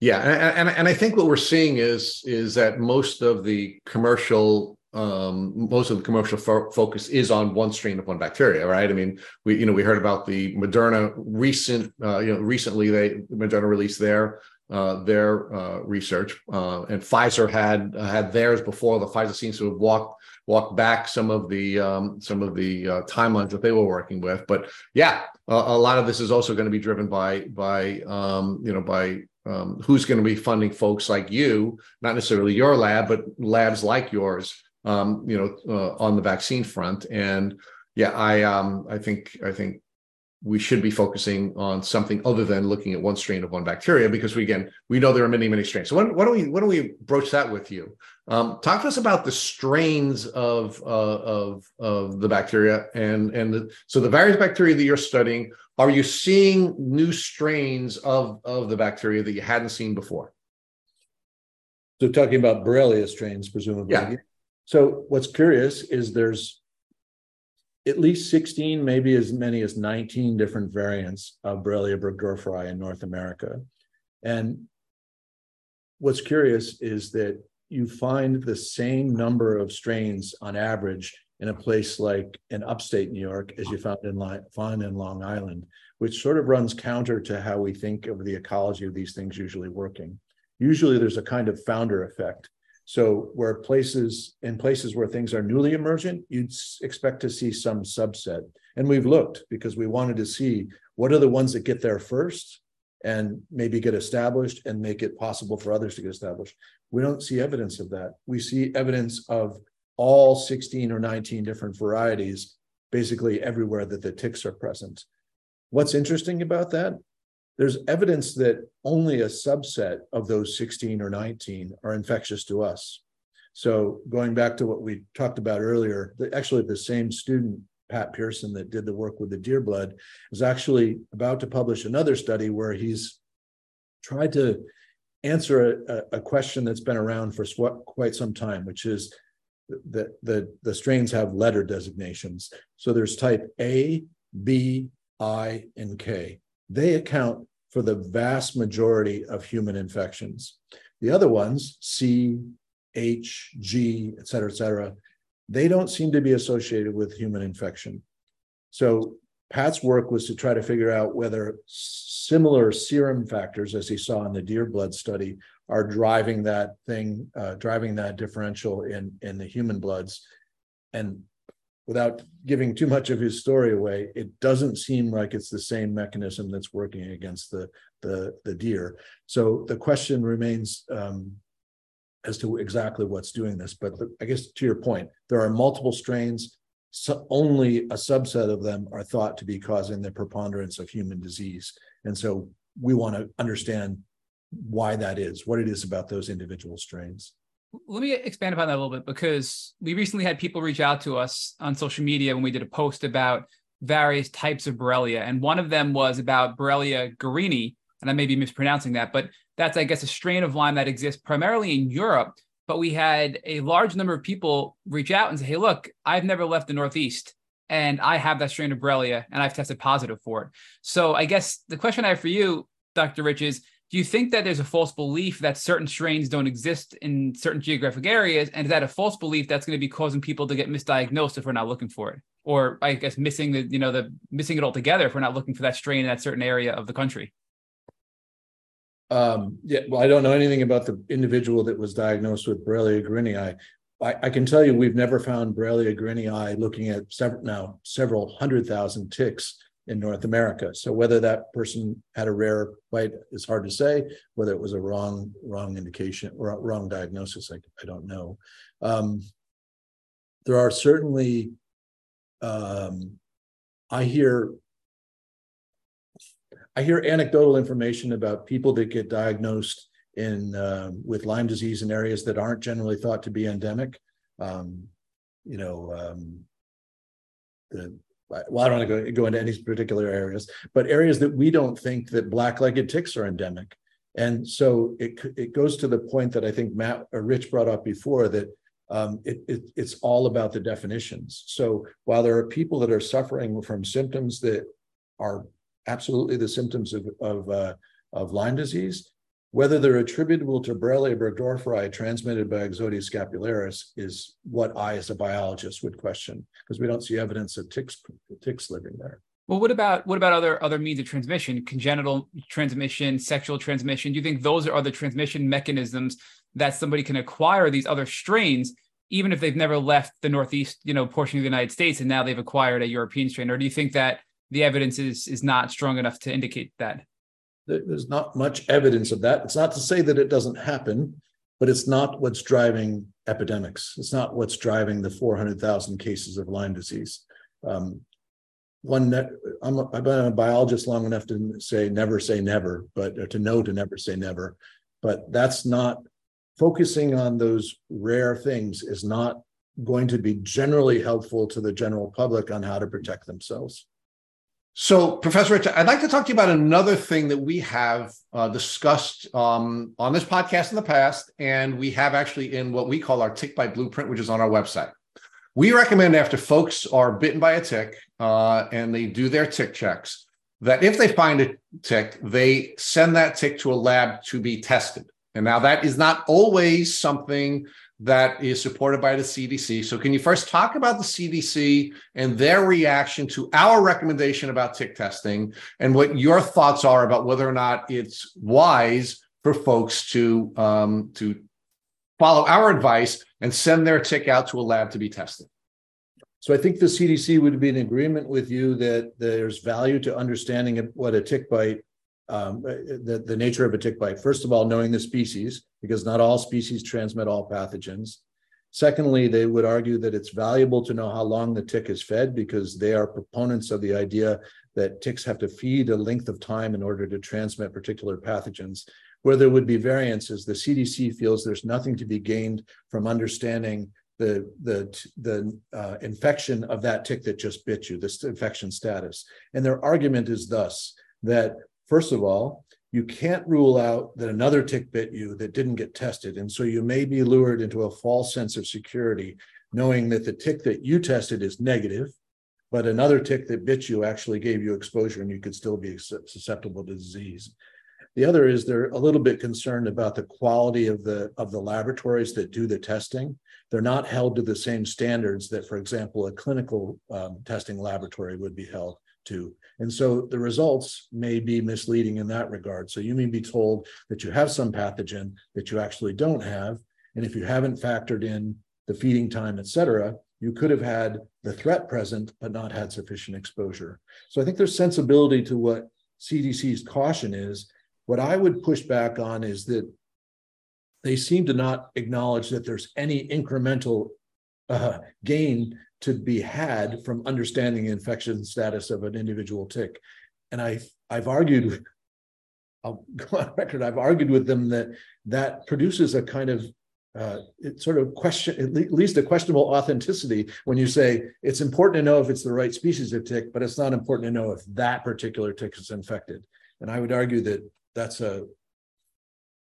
Yeah, and, and, and I think what we're seeing is is that most of the commercial um, most of the commercial fo- focus is on one strain of one bacteria, right? I mean, we you know we heard about the Moderna recent uh, you know recently they Moderna released their uh, their uh, research, uh, and Pfizer had had theirs before. The Pfizer seems to have walked walked back some of the um, some of the uh, timelines that they were working with. But yeah, a, a lot of this is also going to be driven by by um, you know by um, who's going to be funding folks like you, not necessarily your lab, but labs like yours, um, you know, uh, on the vaccine front. And yeah, I um, I think I think we should be focusing on something other than looking at one strain of one bacteria because we again we know there are many many strains. So why, why don't we why don't we broach that with you? Um, talk to us about the strains of uh, of of the bacteria and and the, so the various bacteria that you're studying. Are you seeing new strains of of the bacteria that you hadn't seen before? So talking about Borrelia strains, presumably. Yeah. So what's curious is there's at least 16, maybe as many as 19 different variants of Borrelia burgdorferi in North America. And what's curious is that you find the same number of strains on average in a place like in upstate New York as you found in, find in Long Island, which sort of runs counter to how we think of the ecology of these things usually working. Usually there's a kind of founder effect so where places in places where things are newly emergent, you'd expect to see some subset. And we've looked because we wanted to see what are the ones that get there first and maybe get established and make it possible for others to get established. We don't see evidence of that. We see evidence of all 16 or 19 different varieties basically everywhere that the ticks are present. What's interesting about that there's evidence that only a subset of those 16 or 19 are infectious to us. So going back to what we talked about earlier, actually the same student, Pat Pearson, that did the work with the deer blood, is actually about to publish another study where he's tried to answer a, a question that's been around for quite some time, which is that the, the strains have letter designations. So there's type A, B, I, and K they account for the vast majority of human infections. The other ones, C, H, G, et cetera, et cetera, they don't seem to be associated with human infection. So Pat's work was to try to figure out whether similar serum factors, as he saw in the deer blood study, are driving that thing, uh, driving that differential in in the human bloods. And without giving too much of his story away, it doesn't seem like it's the same mechanism that's working against the the, the deer. So the question remains um, as to exactly what's doing this. But the, I guess to your point, there are multiple strains. So only a subset of them are thought to be causing the preponderance of human disease, and so we want to understand why that is, what it is about those individual strains let me expand upon that a little bit because we recently had people reach out to us on social media when we did a post about various types of Borrelia. And one of them was about Borrelia garinii. And I may be mispronouncing that, but that's, I guess, a strain of Lyme that exists primarily in Europe. But we had a large number of people reach out and say, hey, look, I've never left the Northeast and I have that strain of Borrelia and I've tested positive for it. So I guess the question I have for you, Dr. Rich, is do you think that there's a false belief that certain strains don't exist in certain geographic areas? And is that a false belief that's going to be causing people to get misdiagnosed if we're not looking for it? Or i guess missing the you know the missing it altogether if we're not looking for that strain in that certain area of the country? Um, yeah well i don't know anything about the individual that was diagnosed with borrelia garinii I, I can tell you we've never found borrelia garinii looking at several now several hundred thousand ticks in North America. So whether that person had a rare bite is hard to say. Whether it was a wrong wrong indication or wrong diagnosis, I, I don't know. Um, there are certainly, um, I hear, I hear anecdotal information about people that get diagnosed in uh, with Lyme disease in areas that aren't generally thought to be endemic. Um, you know, um, the well, I don't want to go, go into any particular areas, but areas that we don't think that black-legged ticks are endemic. And so it, it goes to the point that I think Matt or Rich brought up before that um, it, it, it's all about the definitions. So while there are people that are suffering from symptoms that are absolutely the symptoms of, of, uh, of Lyme disease, Whether they're attributable to Borrelia burgdorferi transmitted by Ixodes scapularis is what I, as a biologist, would question because we don't see evidence of ticks ticks living there. Well, what about what about other other means of transmission? Congenital transmission, sexual transmission. Do you think those are other transmission mechanisms that somebody can acquire these other strains, even if they've never left the northeast, you know, portion of the United States, and now they've acquired a European strain? Or do you think that the evidence is is not strong enough to indicate that? There's not much evidence of that. It's not to say that it doesn't happen, but it's not what's driving epidemics. It's not what's driving the 400,000 cases of Lyme disease. Um, one I'm a, I've been a biologist long enough to say never say never, but to know to never say never. But that's not focusing on those rare things is not going to be generally helpful to the general public on how to protect themselves. So, Professor Rich, I'd like to talk to you about another thing that we have uh, discussed um, on this podcast in the past, and we have actually in what we call our tick bite blueprint, which is on our website. We recommend after folks are bitten by a tick uh, and they do their tick checks, that if they find a tick, they send that tick to a lab to be tested. And now that is not always something that is supported by the CDC. So, can you first talk about the CDC and their reaction to our recommendation about tick testing and what your thoughts are about whether or not it's wise for folks to um, to follow our advice and send their tick out to a lab to be tested? So I think the CDC would be in agreement with you that there's value to understanding what a tick bite um, the, the nature of a tick bite. First of all, knowing the species, because not all species transmit all pathogens. Secondly, they would argue that it's valuable to know how long the tick is fed because they are proponents of the idea that ticks have to feed a length of time in order to transmit particular pathogens. Where there would be variances, the CDC feels there's nothing to be gained from understanding the the the uh, infection of that tick that just bit you, this infection status. And their argument is thus that First of all, you can't rule out that another tick bit you that didn't get tested. And so you may be lured into a false sense of security, knowing that the tick that you tested is negative, but another tick that bit you actually gave you exposure and you could still be susceptible to disease. The other is they're a little bit concerned about the quality of the of the laboratories that do the testing. They're not held to the same standards that, for example, a clinical um, testing laboratory would be held to. And so the results may be misleading in that regard. So you may be told that you have some pathogen that you actually don't have. And if you haven't factored in the feeding time, et cetera, you could have had the threat present, but not had sufficient exposure. So I think there's sensibility to what CDC's caution is. What I would push back on is that they seem to not acknowledge that there's any incremental uh, gain to be had from understanding the infection status of an individual tick. And I, I've argued, I'll go on record, I've argued with them that that produces a kind of uh, it sort of question, at least a questionable authenticity when you say it's important to know if it's the right species of tick, but it's not important to know if that particular tick is infected. And I would argue that that's a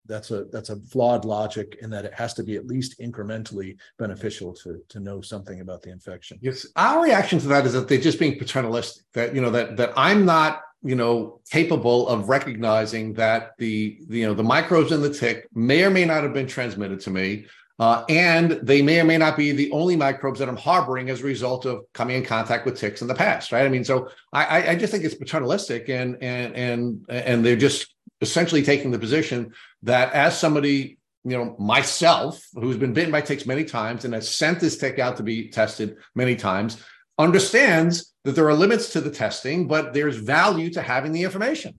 that's a that's a flawed logic in that it has to be at least incrementally beneficial to to know something about the infection. Yes, our reaction to that is that they're just being paternalistic. That you know that that I'm not you know capable of recognizing that the, the you know the microbes in the tick may or may not have been transmitted to me. Uh, and they may or may not be the only microbes that I'm harboring as a result of coming in contact with ticks in the past, right? I mean, so I, I just think it's paternalistic, and and and and they're just essentially taking the position that as somebody you know myself who's been bitten by ticks many times and has sent this tick out to be tested many times understands that there are limits to the testing but there's value to having the information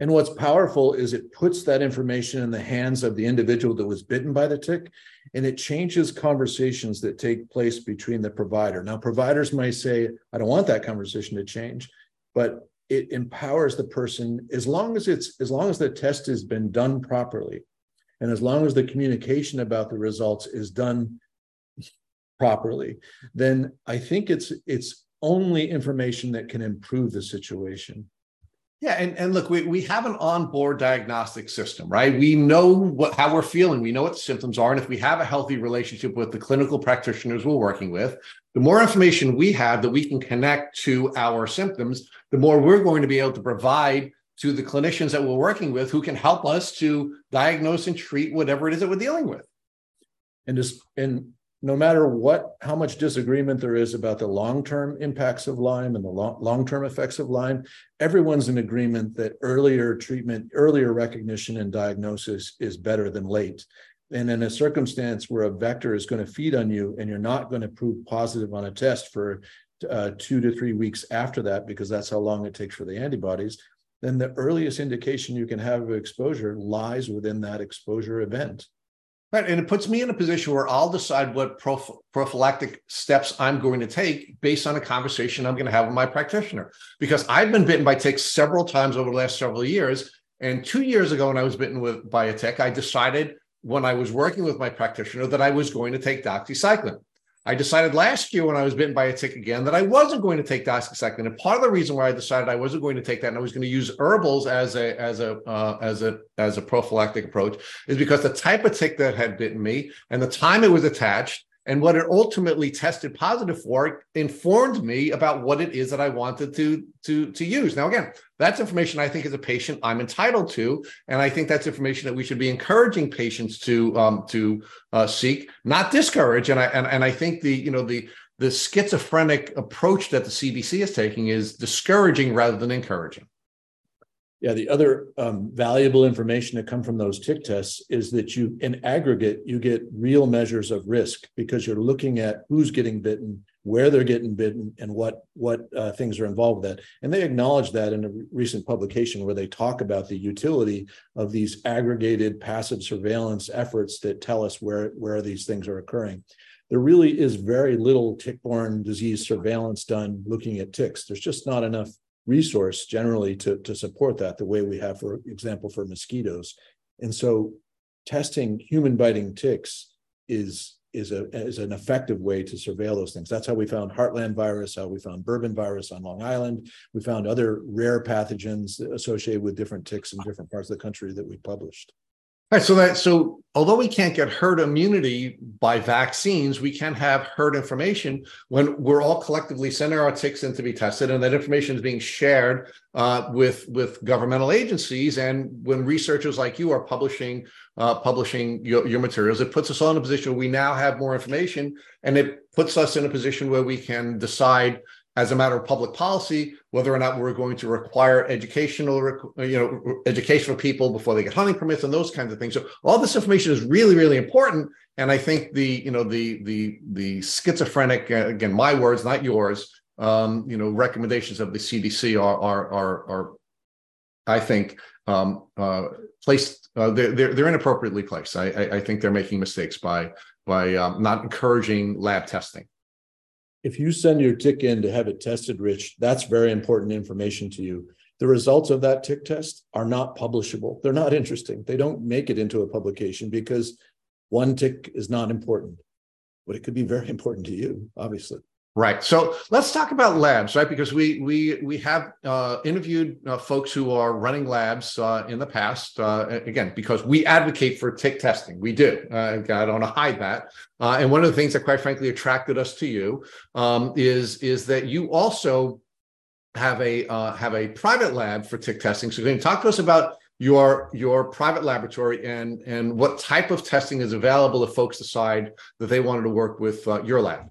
and what's powerful is it puts that information in the hands of the individual that was bitten by the tick and it changes conversations that take place between the provider. Now providers might say i don't want that conversation to change but it empowers the person as long as it's as long as the test has been done properly and as long as the communication about the results is done properly then i think it's it's only information that can improve the situation yeah, and, and look, we, we have an onboard diagnostic system, right? We know what how we're feeling, we know what the symptoms are. And if we have a healthy relationship with the clinical practitioners we're working with, the more information we have that we can connect to our symptoms, the more we're going to be able to provide to the clinicians that we're working with who can help us to diagnose and treat whatever it is that we're dealing with. And just and no matter what how much disagreement there is about the long-term impacts of Lyme and the long, term effects of Lyme, everyone's in agreement that earlier treatment, earlier recognition and diagnosis is better than late. And in a circumstance where a vector is going to feed on you and you're not going to prove positive on a test for uh, two to three weeks after that, because that's how long it takes for the antibodies, then the earliest indication you can have of exposure lies within that exposure event. Right. And it puts me in a position where I'll decide what proph- prophylactic steps I'm going to take based on a conversation I'm going to have with my practitioner. Because I've been bitten by ticks several times over the last several years. And two years ago, when I was bitten with by a tick, I decided when I was working with my practitioner that I was going to take doxycycline. I decided last year when I was bitten by a tick again that I wasn't going to take doxycycline. And part of the reason why I decided I wasn't going to take that and I was going to use herbals as a as a uh, as a as a prophylactic approach is because the type of tick that had bitten me and the time it was attached and what it ultimately tested positive for informed me about what it is that I wanted to to to use. Now, again, that's information I think as a patient I'm entitled to, and I think that's information that we should be encouraging patients to um, to uh, seek, not discourage. And I and, and I think the you know the the schizophrenic approach that the CDC is taking is discouraging rather than encouraging. Yeah, the other um, valuable information that come from those tick tests is that you, in aggregate, you get real measures of risk because you're looking at who's getting bitten, where they're getting bitten, and what what uh, things are involved with that. And they acknowledge that in a recent publication where they talk about the utility of these aggregated passive surveillance efforts that tell us where where these things are occurring. There really is very little tick-borne disease surveillance done looking at ticks. There's just not enough resource generally to, to support that the way we have, for example, for mosquitoes. And so testing human biting ticks is is a is an effective way to surveil those things. That's how we found heartland virus, how we found bourbon virus on Long Island. We found other rare pathogens associated with different ticks in different parts of the country that we published. Right, so that so although we can't get herd immunity by vaccines, we can have herd information when we're all collectively sending our ticks in to be tested, and that information is being shared uh, with with governmental agencies. And when researchers like you are publishing uh, publishing your, your materials, it puts us all in a position where we now have more information, and it puts us in a position where we can decide as a matter of public policy whether or not we're going to require educational you know education for people before they get hunting permits and those kinds of things. So all this information is really really important. And i think the you know the the the schizophrenic uh, again my words not yours um, you know recommendations of the cdc are are are, are i think um, uh, placed uh, they're, they're, they're inappropriately placed. I, I, I think they're making mistakes by by um, not encouraging lab testing if you send your tick in to have it tested, Rich, that's very important information to you. The results of that tick test are not publishable. They're not interesting. They don't make it into a publication because one tick is not important, but it could be very important to you, obviously. Right. So let's talk about labs, right? Because we we we have uh, interviewed uh, folks who are running labs uh, in the past. Uh, again, because we advocate for tick testing, we do. Uh, I don't want to hide that. Uh, and one of the things that, quite frankly, attracted us to you um, is is that you also have a have a private lab for tick testing. So, can you talk to us about your your private laboratory and and what type of testing is available if folks decide that they wanted to work with your lab?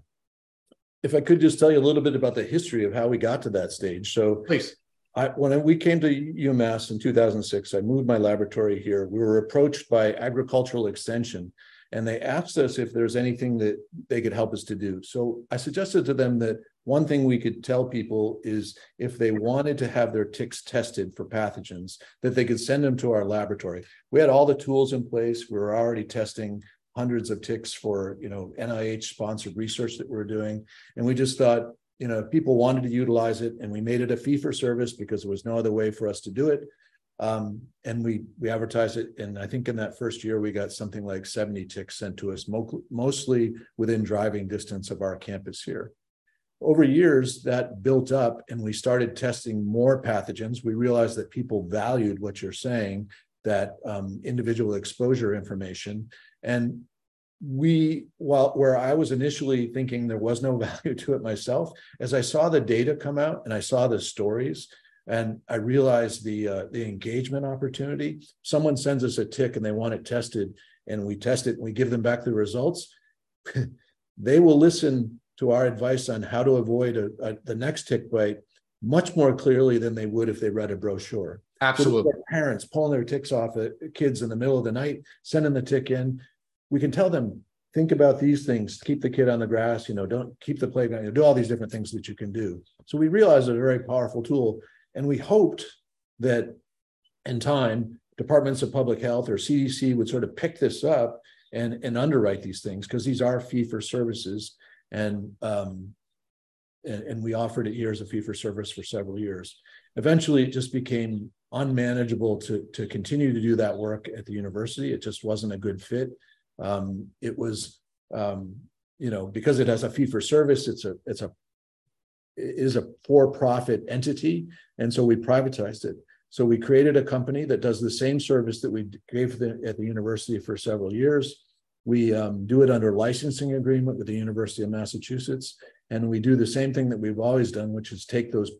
If I could just tell you a little bit about the history of how we got to that stage. So, please. I, when we came to UMass in 2006, I moved my laboratory here. We were approached by Agricultural Extension, and they asked us if there's anything that they could help us to do. So I suggested to them that one thing we could tell people is if they wanted to have their ticks tested for pathogens, that they could send them to our laboratory. We had all the tools in place. We were already testing hundreds of ticks for you know NIH sponsored research that we're doing, and we just thought you know people wanted to utilize it, and we made it a fee for service because there was no other way for us to do it. Um, and we we advertised it, and I think in that first year we got something like 70 ticks sent to us, mo- mostly within driving distance of our campus here. Over years, that built up, and we started testing more pathogens. We realized that people valued what you're saying, that um, individual exposure information, and we, while where I was initially thinking there was no value to it myself, as I saw the data come out and I saw the stories, and I realized the uh, the engagement opportunity. Someone sends us a tick and they want it tested, and we test it and we give them back the results. they will listen to our advice on how to avoid a, a, the next tick bite much more clearly than they would if they read a brochure. Absolutely. So parents pulling their ticks off at kids in the middle of the night, sending the tick in. We can tell them, think about these things, keep the kid on the grass, you know, don't keep the playground, you know, do all these different things that you can do. So we realized it's a very powerful tool. And we hoped that in time, departments of public health or CDC would sort of pick this up and, and underwrite these things because these are fee for services. And um, and, and we offered it years of fee for service for several years. Eventually, it just became unmanageable to to continue to do that work at the university. It just wasn't a good fit. Um, it was, um, you know, because it has a fee for service. It's a it's a is a for profit entity, and so we privatized it. So we created a company that does the same service that we gave the, at the university for several years. We um, do it under licensing agreement with the University of Massachusetts, and we do the same thing that we've always done, which is take those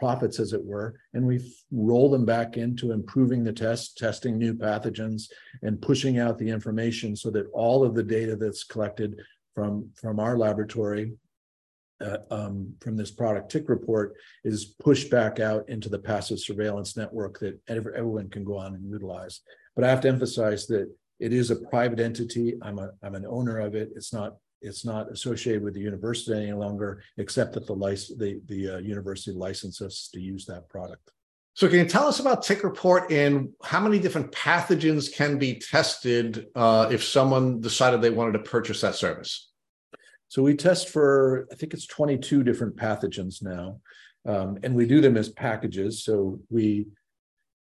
profits, as it were, and we roll them back into improving the test, testing new pathogens, and pushing out the information so that all of the data that's collected from from our laboratory uh, um, from this product tick report is pushed back out into the passive surveillance network that everyone can go on and utilize. But I have to emphasize that it is a private entity. I'm a I'm an owner of it. It's not it's not associated with the university any longer, except that the license the the uh, university licenses us to use that product. So, can you tell us about Tick Report and how many different pathogens can be tested uh, if someone decided they wanted to purchase that service? So, we test for I think it's 22 different pathogens now, um, and we do them as packages. So we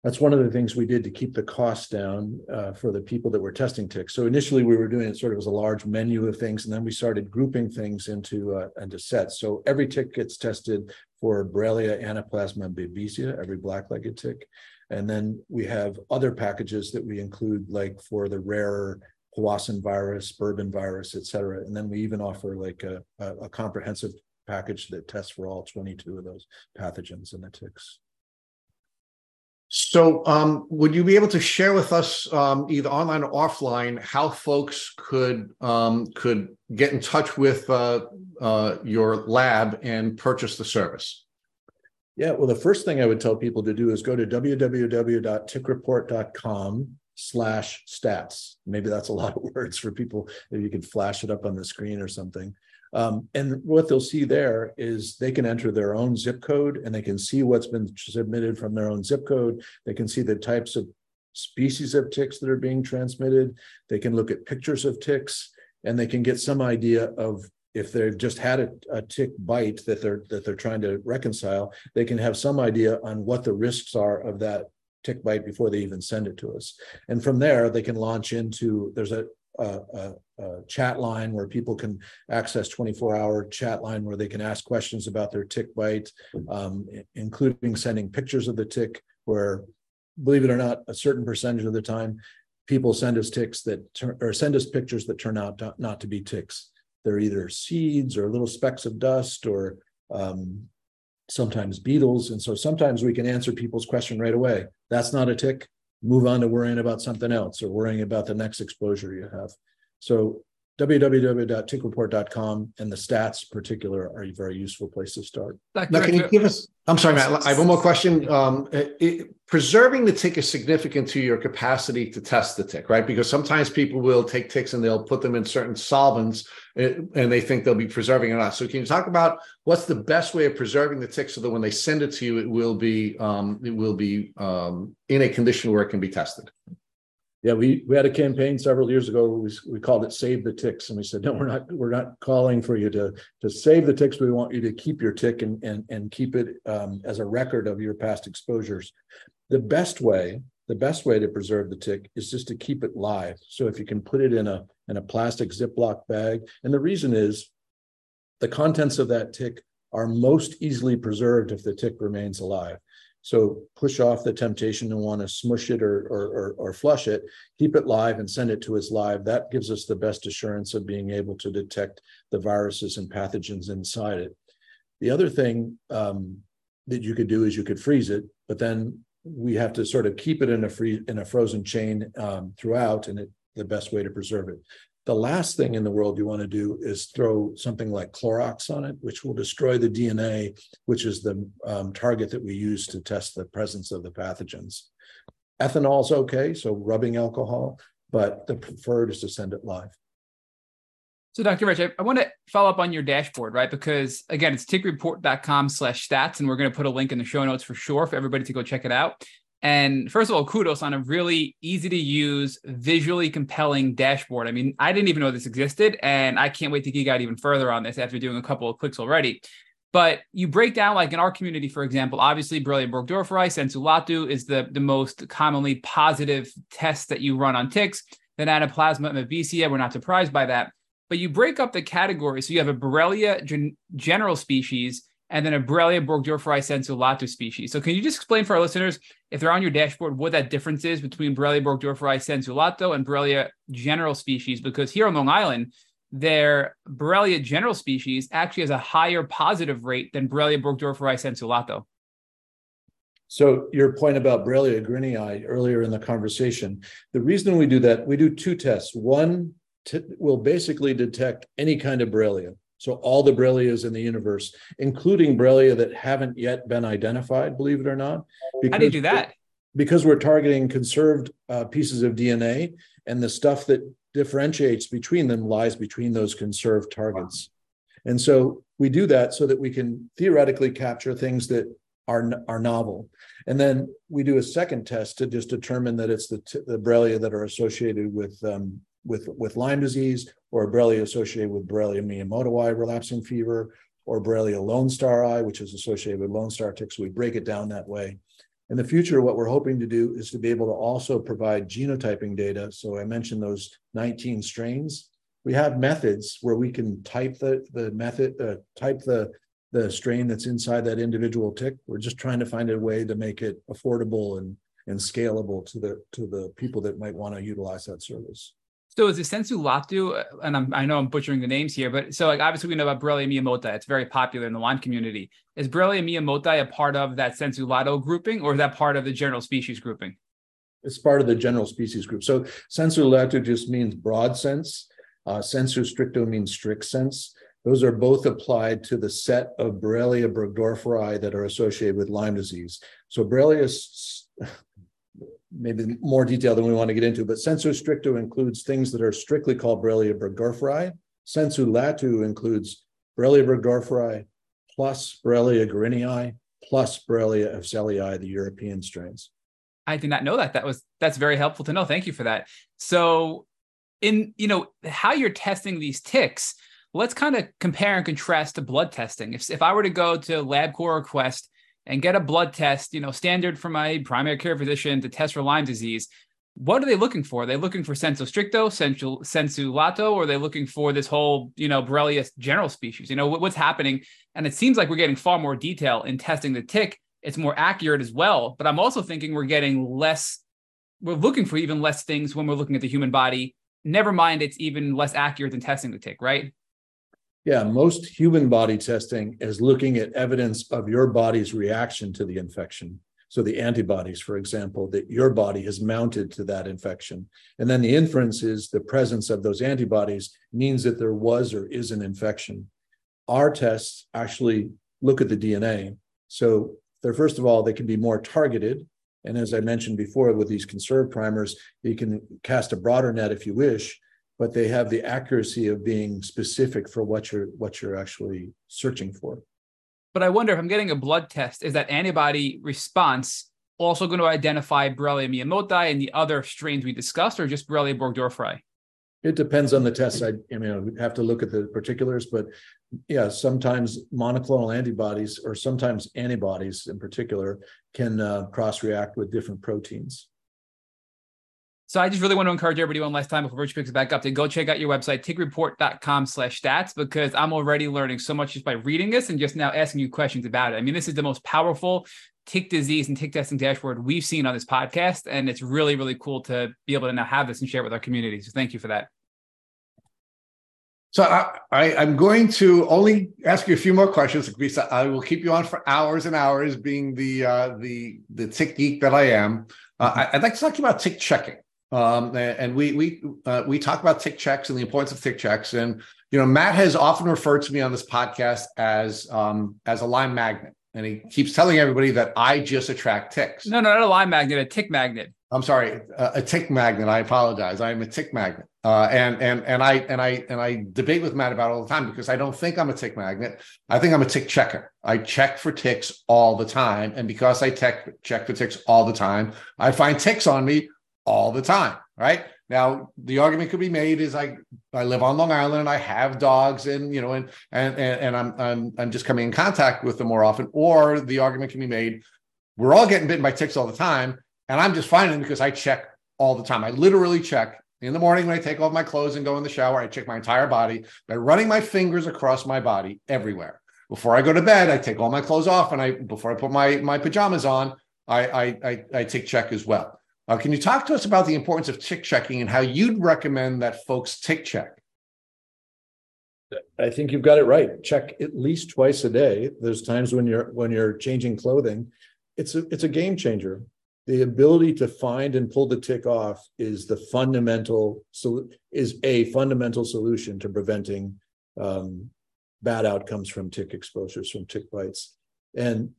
that's one of the things we did to keep the costs down uh, for the people that were testing ticks. So initially we were doing it sort of as a large menu of things, and then we started grouping things into uh, into sets. So every tick gets tested for Borrelia anaplasma and babesia, every black-legged tick, and then we have other packages that we include, like for the rarer Powassan virus, bourbon virus, et cetera. And then we even offer like a, a, a comprehensive package that tests for all 22 of those pathogens in the ticks. So, um, would you be able to share with us, um, either online or offline, how folks could um, could get in touch with uh, uh, your lab and purchase the service? Yeah, well, the first thing I would tell people to do is go to www.tickreport.com slash stats. Maybe that's a lot of words for people. If you could flash it up on the screen or something. Um, and what they'll see there is they can enter their own zip code and they can see what's been submitted from their own zip code. They can see the types of species of ticks that are being transmitted. They can look at pictures of ticks and they can get some idea of if they've just had a, a, tick bite that they're that they're trying to reconcile, they can have some idea on what the risks are of that tick bite before they even send it to us. And from there, they can launch into there's a a, a, a, chat line where people can access 24 hour chat line where they can ask questions about their tick bite, um, including sending pictures of the tick where believe it or not, a certain percentage of the time people send us ticks that turn or send us pictures that turn out to, not to be ticks. They're either seeds or little specks of dust or um, sometimes beetles. And so sometimes we can answer people's question right away. That's not a tick move on to worrying about something else or worrying about the next exposure you have. So www.tickreport.com and the stats particular are a very useful place to start. Now, can you give us, I'm sorry, Matt, I have one more question. Um, it, preserving the tick is significant to your capacity to test the tick, right? Because sometimes people will take ticks and they'll put them in certain solvents eh, and they think they'll be preserving it not. So can you talk about what's the best way of preserving the tick so that when they send it to you, it will be, um, it will be um, in a condition where it can be tested? Yeah, we we had a campaign several years ago. We, we called it "Save the Ticks," and we said, "No, we're not. We're not calling for you to to save the ticks. We want you to keep your tick and and and keep it um, as a record of your past exposures." The best way, the best way to preserve the tick is just to keep it live. So if you can put it in a in a plastic Ziploc bag, and the reason is, the contents of that tick are most easily preserved if the tick remains alive. So push off the temptation to want to smush it or, or, or, or, flush it, keep it live and send it to us live. That gives us the best assurance of being able to detect the viruses and pathogens inside it. The other thing um, that you could do is you could freeze it, but then we have to sort of keep it in a free in a frozen chain um, throughout, and it, the best way to preserve it. The last thing in the world you want to do is throw something like Clorox on it, which will destroy the DNA, which is the um, target that we use to test the presence of the pathogens. Ethanol is okay, so rubbing alcohol, but the preferred is to send it live. So, Dr. Rich, I, I, want to follow up on your dashboard, right? Because again, it's tickreport.com slash stats, and we're going to put a link in the show notes for sure for everybody to go check it out. And first of all, kudos on a really easy to use, visually compelling dashboard. I mean, I didn't even know this existed, and I can't wait to geek out even further on this after doing a couple of clicks already. But you break down, like in our community, for example, obviously Borrelia burgdorferi, sensu lato is the, the most commonly positive test that you run on ticks. Then Anaplasma and Babesia, we're not surprised by that. But you break up the categories. So you have a Borrelia gen- general species, and then a Borrelia burgdorferi sensu species. So can you just explain for our listeners, if they're on your dashboard, what that difference is between Borrelia burgdorferi sensu and Borrelia general species? Because here on Long Island, their Borrelia general species actually has a higher positive rate than Borrelia burgdorferi sensu. So your point about Borrelia garinii earlier in the conversation, the reason we do that, we do two tests. One t- will basically detect any kind of Borrelia. So all the Borrelias in the universe, including Borrelia that haven't yet been identified, believe it or not. How do you do that? Because we're targeting conserved uh, pieces of DNA, and the stuff that differentiates between them lies between those conserved targets. And so we do that so that we can theoretically capture things that are, are novel. And then we do a second test to just determine that it's the, t- the Borrelia that are associated with um, with, with Lyme disease or Borrelia associated with Borrelia miyamotoi relapsing fever or Borrelia lonestari, which is associated with lone star ticks. We break it down that way. In the future, what we're hoping to do is to be able to also provide genotyping data. So I mentioned those 19 strains. We have methods where we can type the, the method, uh, type the, the strain that's inside that individual tick. We're just trying to find a way to make it affordable and, and scalable to the to the people that might want to utilize that service. So is it sensu lato? Uh, and I'm, i know I'm butchering the names here, but so like obviously we know about Borrelia miyamotoi. It's very popular in the Lyme community. Is Borrelia miyamotoi a part of that sensu lato grouping, or is that part of the general species grouping? It's part of the general species group. So sensu lato just means broad sense. Uh, sensu stricto means strict sense. Those are both applied to the set of Borrelia burgdorferi that are associated with Lyme disease. So Borrelia maybe more detail than we want to get into, but sensu stricto includes things that are strictly called Borrelia burgdorferi. Sensu lato includes Borrelia burgdorferi plus Borrelia garinii plus Borrelia afzelii, the European strains. I did not know that. That was that's very helpful to know. Thank you for that. So, in you know how you're testing these ticks, let's kind of compare and contrast to blood testing. If if I were to go to LabCorp or Quest and get a blood test, you know, standard for my primary care physician to test for Lyme disease, what are they looking for? Are they looking for sensu stricto, sensu, sensu lato, or are they looking for this whole, you know, Borrelia general species? You know, what's happening? And it seems like we're getting far more detail in testing the tick. It's more accurate as well. But I'm also thinking we're getting less, we're looking for even less things when we're looking at the human body. Never mind, it's even less accurate than testing the tick, right? Yeah, most human body testing is looking at evidence of your body's reaction to the infection. So the antibodies, for example, that your body has mounted to that infection. And then the inference is the presence of those antibodies means that there was or is an infection. Our tests actually look at the DNA. So they're first of all, they can be more targeted. And as I mentioned before, with these conserved primers, you can cast a broader net if you wish but they have the accuracy of being specific for what you're what you're actually searching for. But I wonder if I'm getting a blood test, is that antibody response also going to identify Borrelia and the other strains we discussed, or just Borrelia burgdorferi? It depends on the test. I, I mean, we have to look at the particulars, but yeah, sometimes monoclonal antibodies or sometimes antibodies in particular can uh, cross react with different proteins. So I just really want to encourage everybody one last time before Rich picks back up to go check out your website, tickreport.com slash stats, because I'm already learning so much just by reading this and just now asking you questions about it. I mean, this is the most powerful tick disease and tick testing dashboard we've seen on this podcast. And it's really, really cool to be able to now have this and share it with our community. So thank you for that. So I, I, am going to only ask you a few more questions because I will keep you on for hours and hours, being the uh, the the tick geek that I am. Uh, I'd like to talk to you about tick checking. Um, and we we uh, we talk about tick checks and the importance of tick checks. And you know, Matt has often referred to me on this podcast as um, as a Lyme magnet, and he keeps telling everybody that I just attract ticks. No, no, not a Lyme magnet, a tick magnet. I'm sorry, a, a tick magnet. I apologize. I am a tick magnet. Uh, and and and I and I and I debate with Matt about it all the time because I don't think I'm a tick magnet. I think I'm a tick checker. I check for ticks all the time, and because I tech, check for ticks all the time, I find ticks on me all the time. Right now, the argument could be made is I I live on Long Island, and I have dogs, and you know, and and and, I'm I'm I'm just coming in contact with them more often. Or the argument can be made, we're all getting bitten by ticks all the time, and I'm just finding because I check all the time. I literally check in the morning, when I take off my clothes and go in the shower, I check my entire body by running my fingers across my body everywhere. Before I go to bed, I take all my clothes off, and I before I put my my pajamas on, I I I, I take check as well. Uh, can you talk to us about the importance of tick checking and how you'd recommend that folks tick check? I think you've got it right. Check at least twice a day. There's times when you're when you're changing clothing. It's a it's a game changer the ability to find and pull the tick off is the fundamental so is a fundamental solution to preventing um, bad outcomes from tick exposures from tick bites and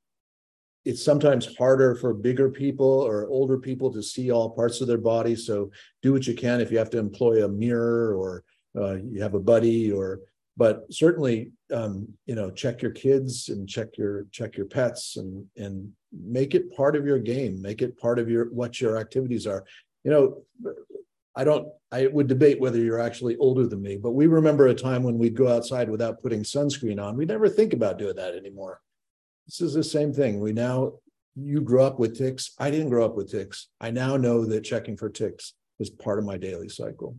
it's sometimes harder for bigger people or older people to see all parts of their body. So do what you can if you have to employ a mirror or uh, you have a buddy or but certainly um, you know check your kids and check your check your pets and and make it part of your game. Make it part of your what your activities are. You know i don't i would debate whether you're actually older than me but we remember a time when we'd go outside without putting sunscreen on. We never think about doing that anymore this is the same thing we now you grew up with ticks i didn't grow up with ticks i now know that checking for ticks is part of my daily cycle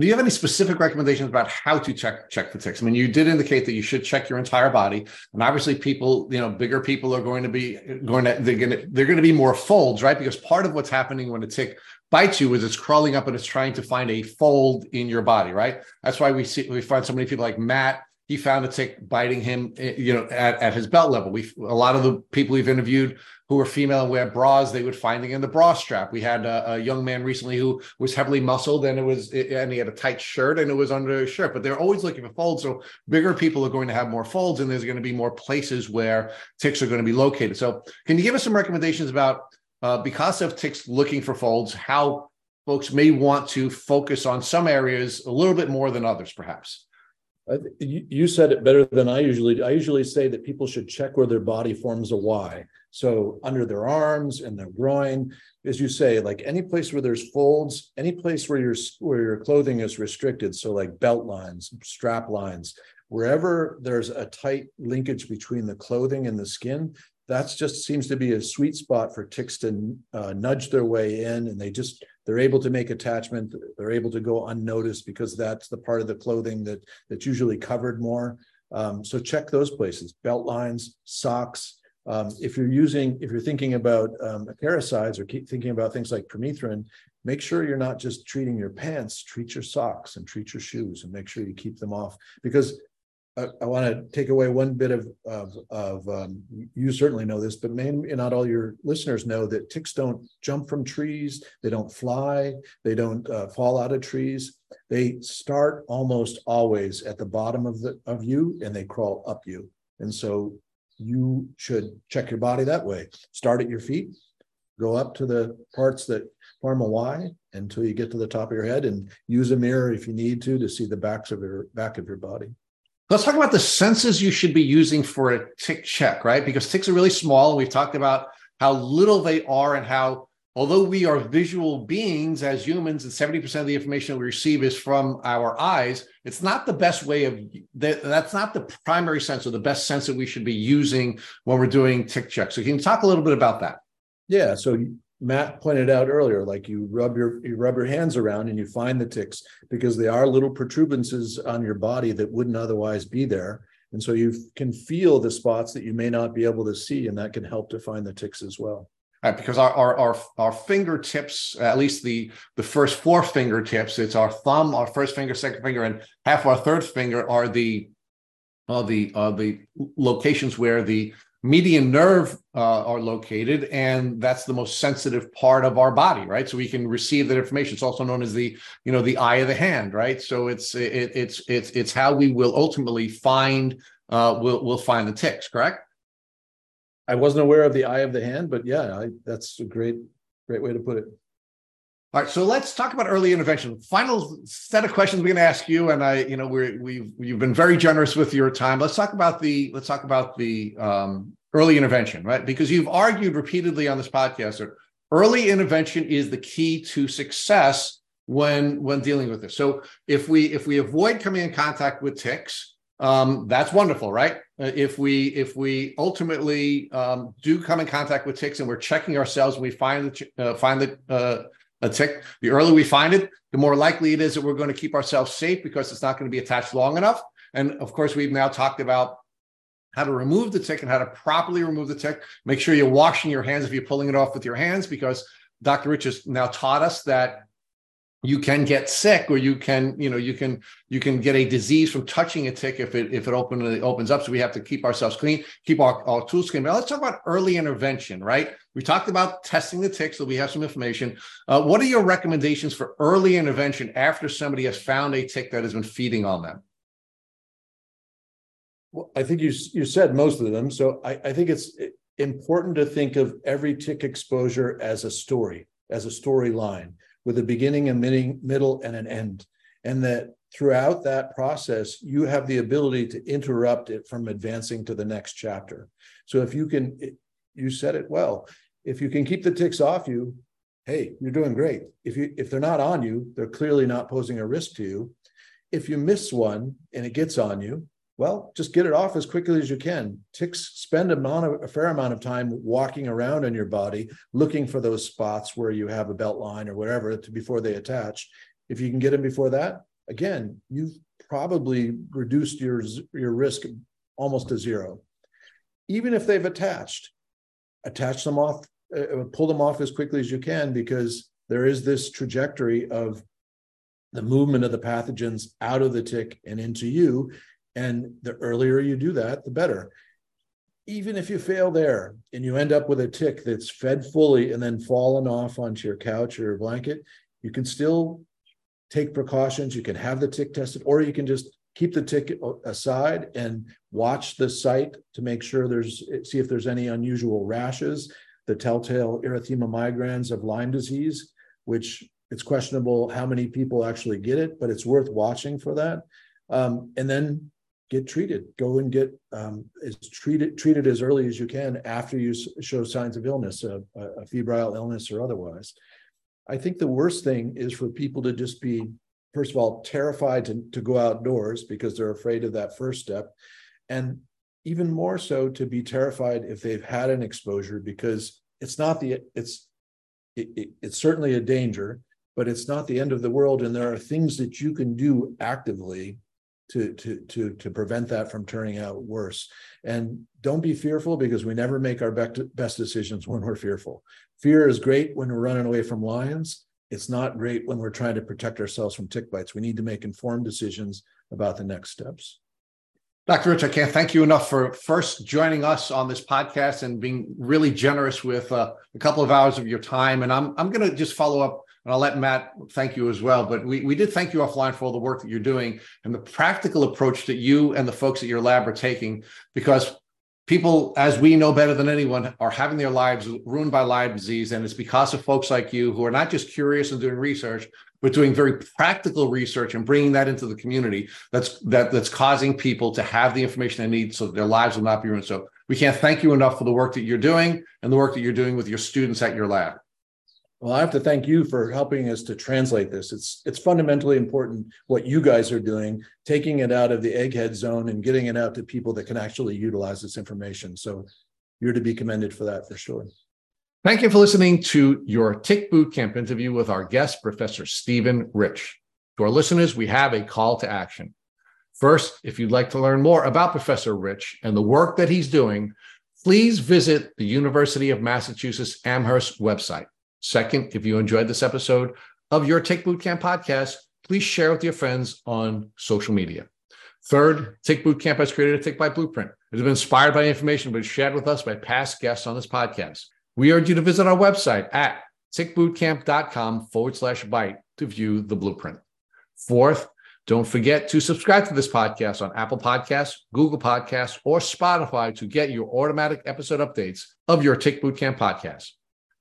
do you have any specific recommendations about how to check check for ticks? I mean, you did indicate that you should check your entire body, and obviously, people, you know, bigger people are going to be going to they're going to they're going to be more folds, right? Because part of what's happening when a tick bites you is it's crawling up and it's trying to find a fold in your body, right? That's why we see we find so many people like Matt he found a tick biting him, eh, you know, at, at his belt level. We a lot of the people we've interviewed who were female and wear bras, they would find it in the bra strap. We had a, a, young man recently who was heavily muscled and it was and he had a tight shirt and it was under his shirt. But they're always looking for folds. So bigger people are going to have more folds, and there's going to be more places where ticks are going to be located. So can you give us some recommendations about uh, because of ticks looking for folds, how folks may want to focus on some areas a little bit more than others, perhaps? You said it better than I usually. do. I usually say that people should check where their body forms a Y. So under their arms and their groin, as you say, like any place where there's folds, any place where your where your clothing is restricted. So like belt lines, strap lines, wherever there's a tight linkage between the clothing and the skin, that's just seems to be a sweet spot for ticks to uh, nudge their way in and they just they're able to make attachment they're able to go unnoticed because that's the part of the clothing that that's usually covered more. Um, so check those places belt lines socks. Um, if you're using if you're thinking about um, acaricides or keep thinking about things like permethrin make sure you're not just treating your pants treat your socks and treat your shoes and make sure you keep them off because I, I want to take away one bit of of, of um, you certainly know this, but maybe not all your listeners know that ticks don't jump from trees, they don't fly, they don't uh, fall out of trees. They start almost always at the bottom of the of you, and they crawl up you. And so you should check your body that way. Start at your feet, go up to the parts that form a Y until you get to the top of your head, and use a mirror if you need to to see the backs of your back of your body. Let's talk about the senses you should be using for a tick check, right? Because ticks are really small. And We've talked about how little they are and how, although we are visual beings as humans, and 70% of the information we receive is from our eyes, it's not the best way of that's not the primary sense or the best sense that we should be using when we're doing tick checks. So, can you talk a little bit about that? Yeah. So, Matt pointed out earlier, like you rub your you rub your hands around and you find the ticks because they are little protuberances on your body that wouldn't otherwise be there. And so you can feel the spots that you may not be able to see, and that can help to find the ticks as well. right? Because our, our our our fingertips, at least the the first four fingertips, it's our thumb, our first finger, second finger, and half our third finger are the are the are the locations where the median nerve uh, are located, and that's the most sensitive part of our body, right? So we can receive that information. It's also known as the, you know, the eye of the hand, right? So it's it, it's it's it's how we will ultimately find uh, we'll we'll find the ticks, correct? I wasn't aware of the eye of the hand, but yeah, I, that's a great great way to put it. All right, so let's talk about early intervention. Final set of questions we're going to ask you, and I, you know, we we've you've been very generous with your time. Let's talk about the let's talk about the um, early intervention, right? Because you've argued repeatedly on this podcast that early intervention is the key to success when when dealing with this. So if we if we avoid coming in contact with ticks, um, that's wonderful, right? Uh, if we if we ultimately um, do come in contact with ticks and we're checking ourselves and we find the uh, find the uh, a tick. The earlier we find it, the more likely it is that we're going to keep ourselves safe because it's not going to be attached long enough. And of course, we've now talked about how to remove the tick and how to properly remove the tick. Make sure you're washing your hands if you're pulling it off with your hands, because Dr. Rich has now taught us that you can get sick or you can you know you can you can get a disease from touching a tick if it if it open, opens up. So we have to keep ourselves clean keep our, our tools clean. But let's talk about early intervention right? We talked about testing the ticks so we have some information. Uh, what are your recommendations for early intervention after somebody has found a tick that has been feeding on them? Well, I think you you said most of them. So I, I think it's important to think of every tick exposure as a story, as a storyline with a beginning, a middle, and an end. And that throughout that process, you have the ability to interrupt it from advancing to the next chapter. So if you can, you said it well, if you can keep the ticks off you, hey, you're doing great. If you if they're not on you, they're clearly not posing a risk to you. If you miss one and it gets on you, well, just get it off as quickly as you can. Ticks spend a, a, fair amount of time walking around in your body, looking for those spots where you have a belt line or whatever to, before they attach. If you can get them before that, again, you've probably reduced your, your risk almost to zero. Even if they've attached, attach them off, uh, uh, pull them off as quickly as you can because there is this trajectory of the movement of the pathogens out of the tick and into you and the earlier you do that, the better. Even if you fail there and you end up with a tick that's fed fully and then fallen off onto your couch or your blanket, you can still take precautions. You can have the tick tested, or you can just keep the tick aside and watch the site to make sure there's see if there's any unusual rashes, the telltale erythema migrans of Lyme disease, which it's questionable how many people actually get it, but it's worth watching for that. Um, and then get treated. Go and get um, treated treated as early as you can after you show signs of illness, a, a febrile illness or otherwise. I think the worst thing is for people to just be, first of all, terrified to, to go outdoors because they're afraid of that first step, and even more so to be terrified if they've had an exposure because it's not the it's it, it, it's certainly a danger but it's not the end of the world and there are things that you can do actively to to to to prevent that from turning out worse. And don't be fearful because we never make our best decisions when we're fearful. Fear is great when we're running away from lions. It's not great when we're trying to protect ourselves from tick bites. We need to make informed decisions about the next steps. Dr. Rich, I can't thank you enough for first joining us on this podcast and being really generous with uh, a couple of hours of your time. And I'm I'm going to just follow up and I'll let Matt thank you as well. But we, we did thank you offline for all the work that you're doing and the practical approach that you and the folks at your lab are taking, because people, as we know better than anyone, are having their lives ruined by Lyme disease. And it's because of folks like you who are not just curious and doing research, but doing very practical research and bringing that into the community that's that that's causing people to have the information they need so that their lives will not be ruined. So we can't thank you enough for the work that you're doing and the work that you're doing with your students at your lab. Well, I have to thank you for helping us to translate this. It's it's fundamentally important what you guys are doing, taking it out of the egghead zone and getting it out to people that can actually utilize this information. So you're to be commended for that for sure. Thank you for listening to your Tick Boot Camp interview with our guest, Professor Stephen Rich. To our listeners, we have a call to action. First, if you'd like to learn more about Professor Rich and the work that he's doing, please visit the University of Massachusetts Amherst website. Second, if you enjoyed this episode of your Tick Bootcamp podcast, please share with your friends on social media. Third, Tick Bootcamp has created a Tick Bite Blueprint. It has been inspired by information been shared with us by past guests on this podcast. We urge you to visit our website at tickbootcamp.com forward slash bite to view the blueprint. Fourth, don't forget to subscribe to this podcast on Apple Podcasts, Google Podcasts, or Spotify to get your automatic episode updates of your Tick Bootcamp podcast.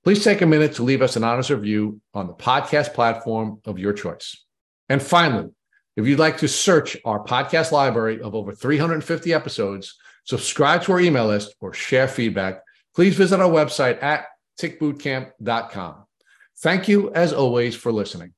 Please take a minute to leave us an honest review on the podcast platform of your choice. And finally, if you'd like to search our podcast library of over 350 episodes, subscribe to our email list, or share feedback, please visit our website at tickbootcamp.com. Thank you, as always, for listening.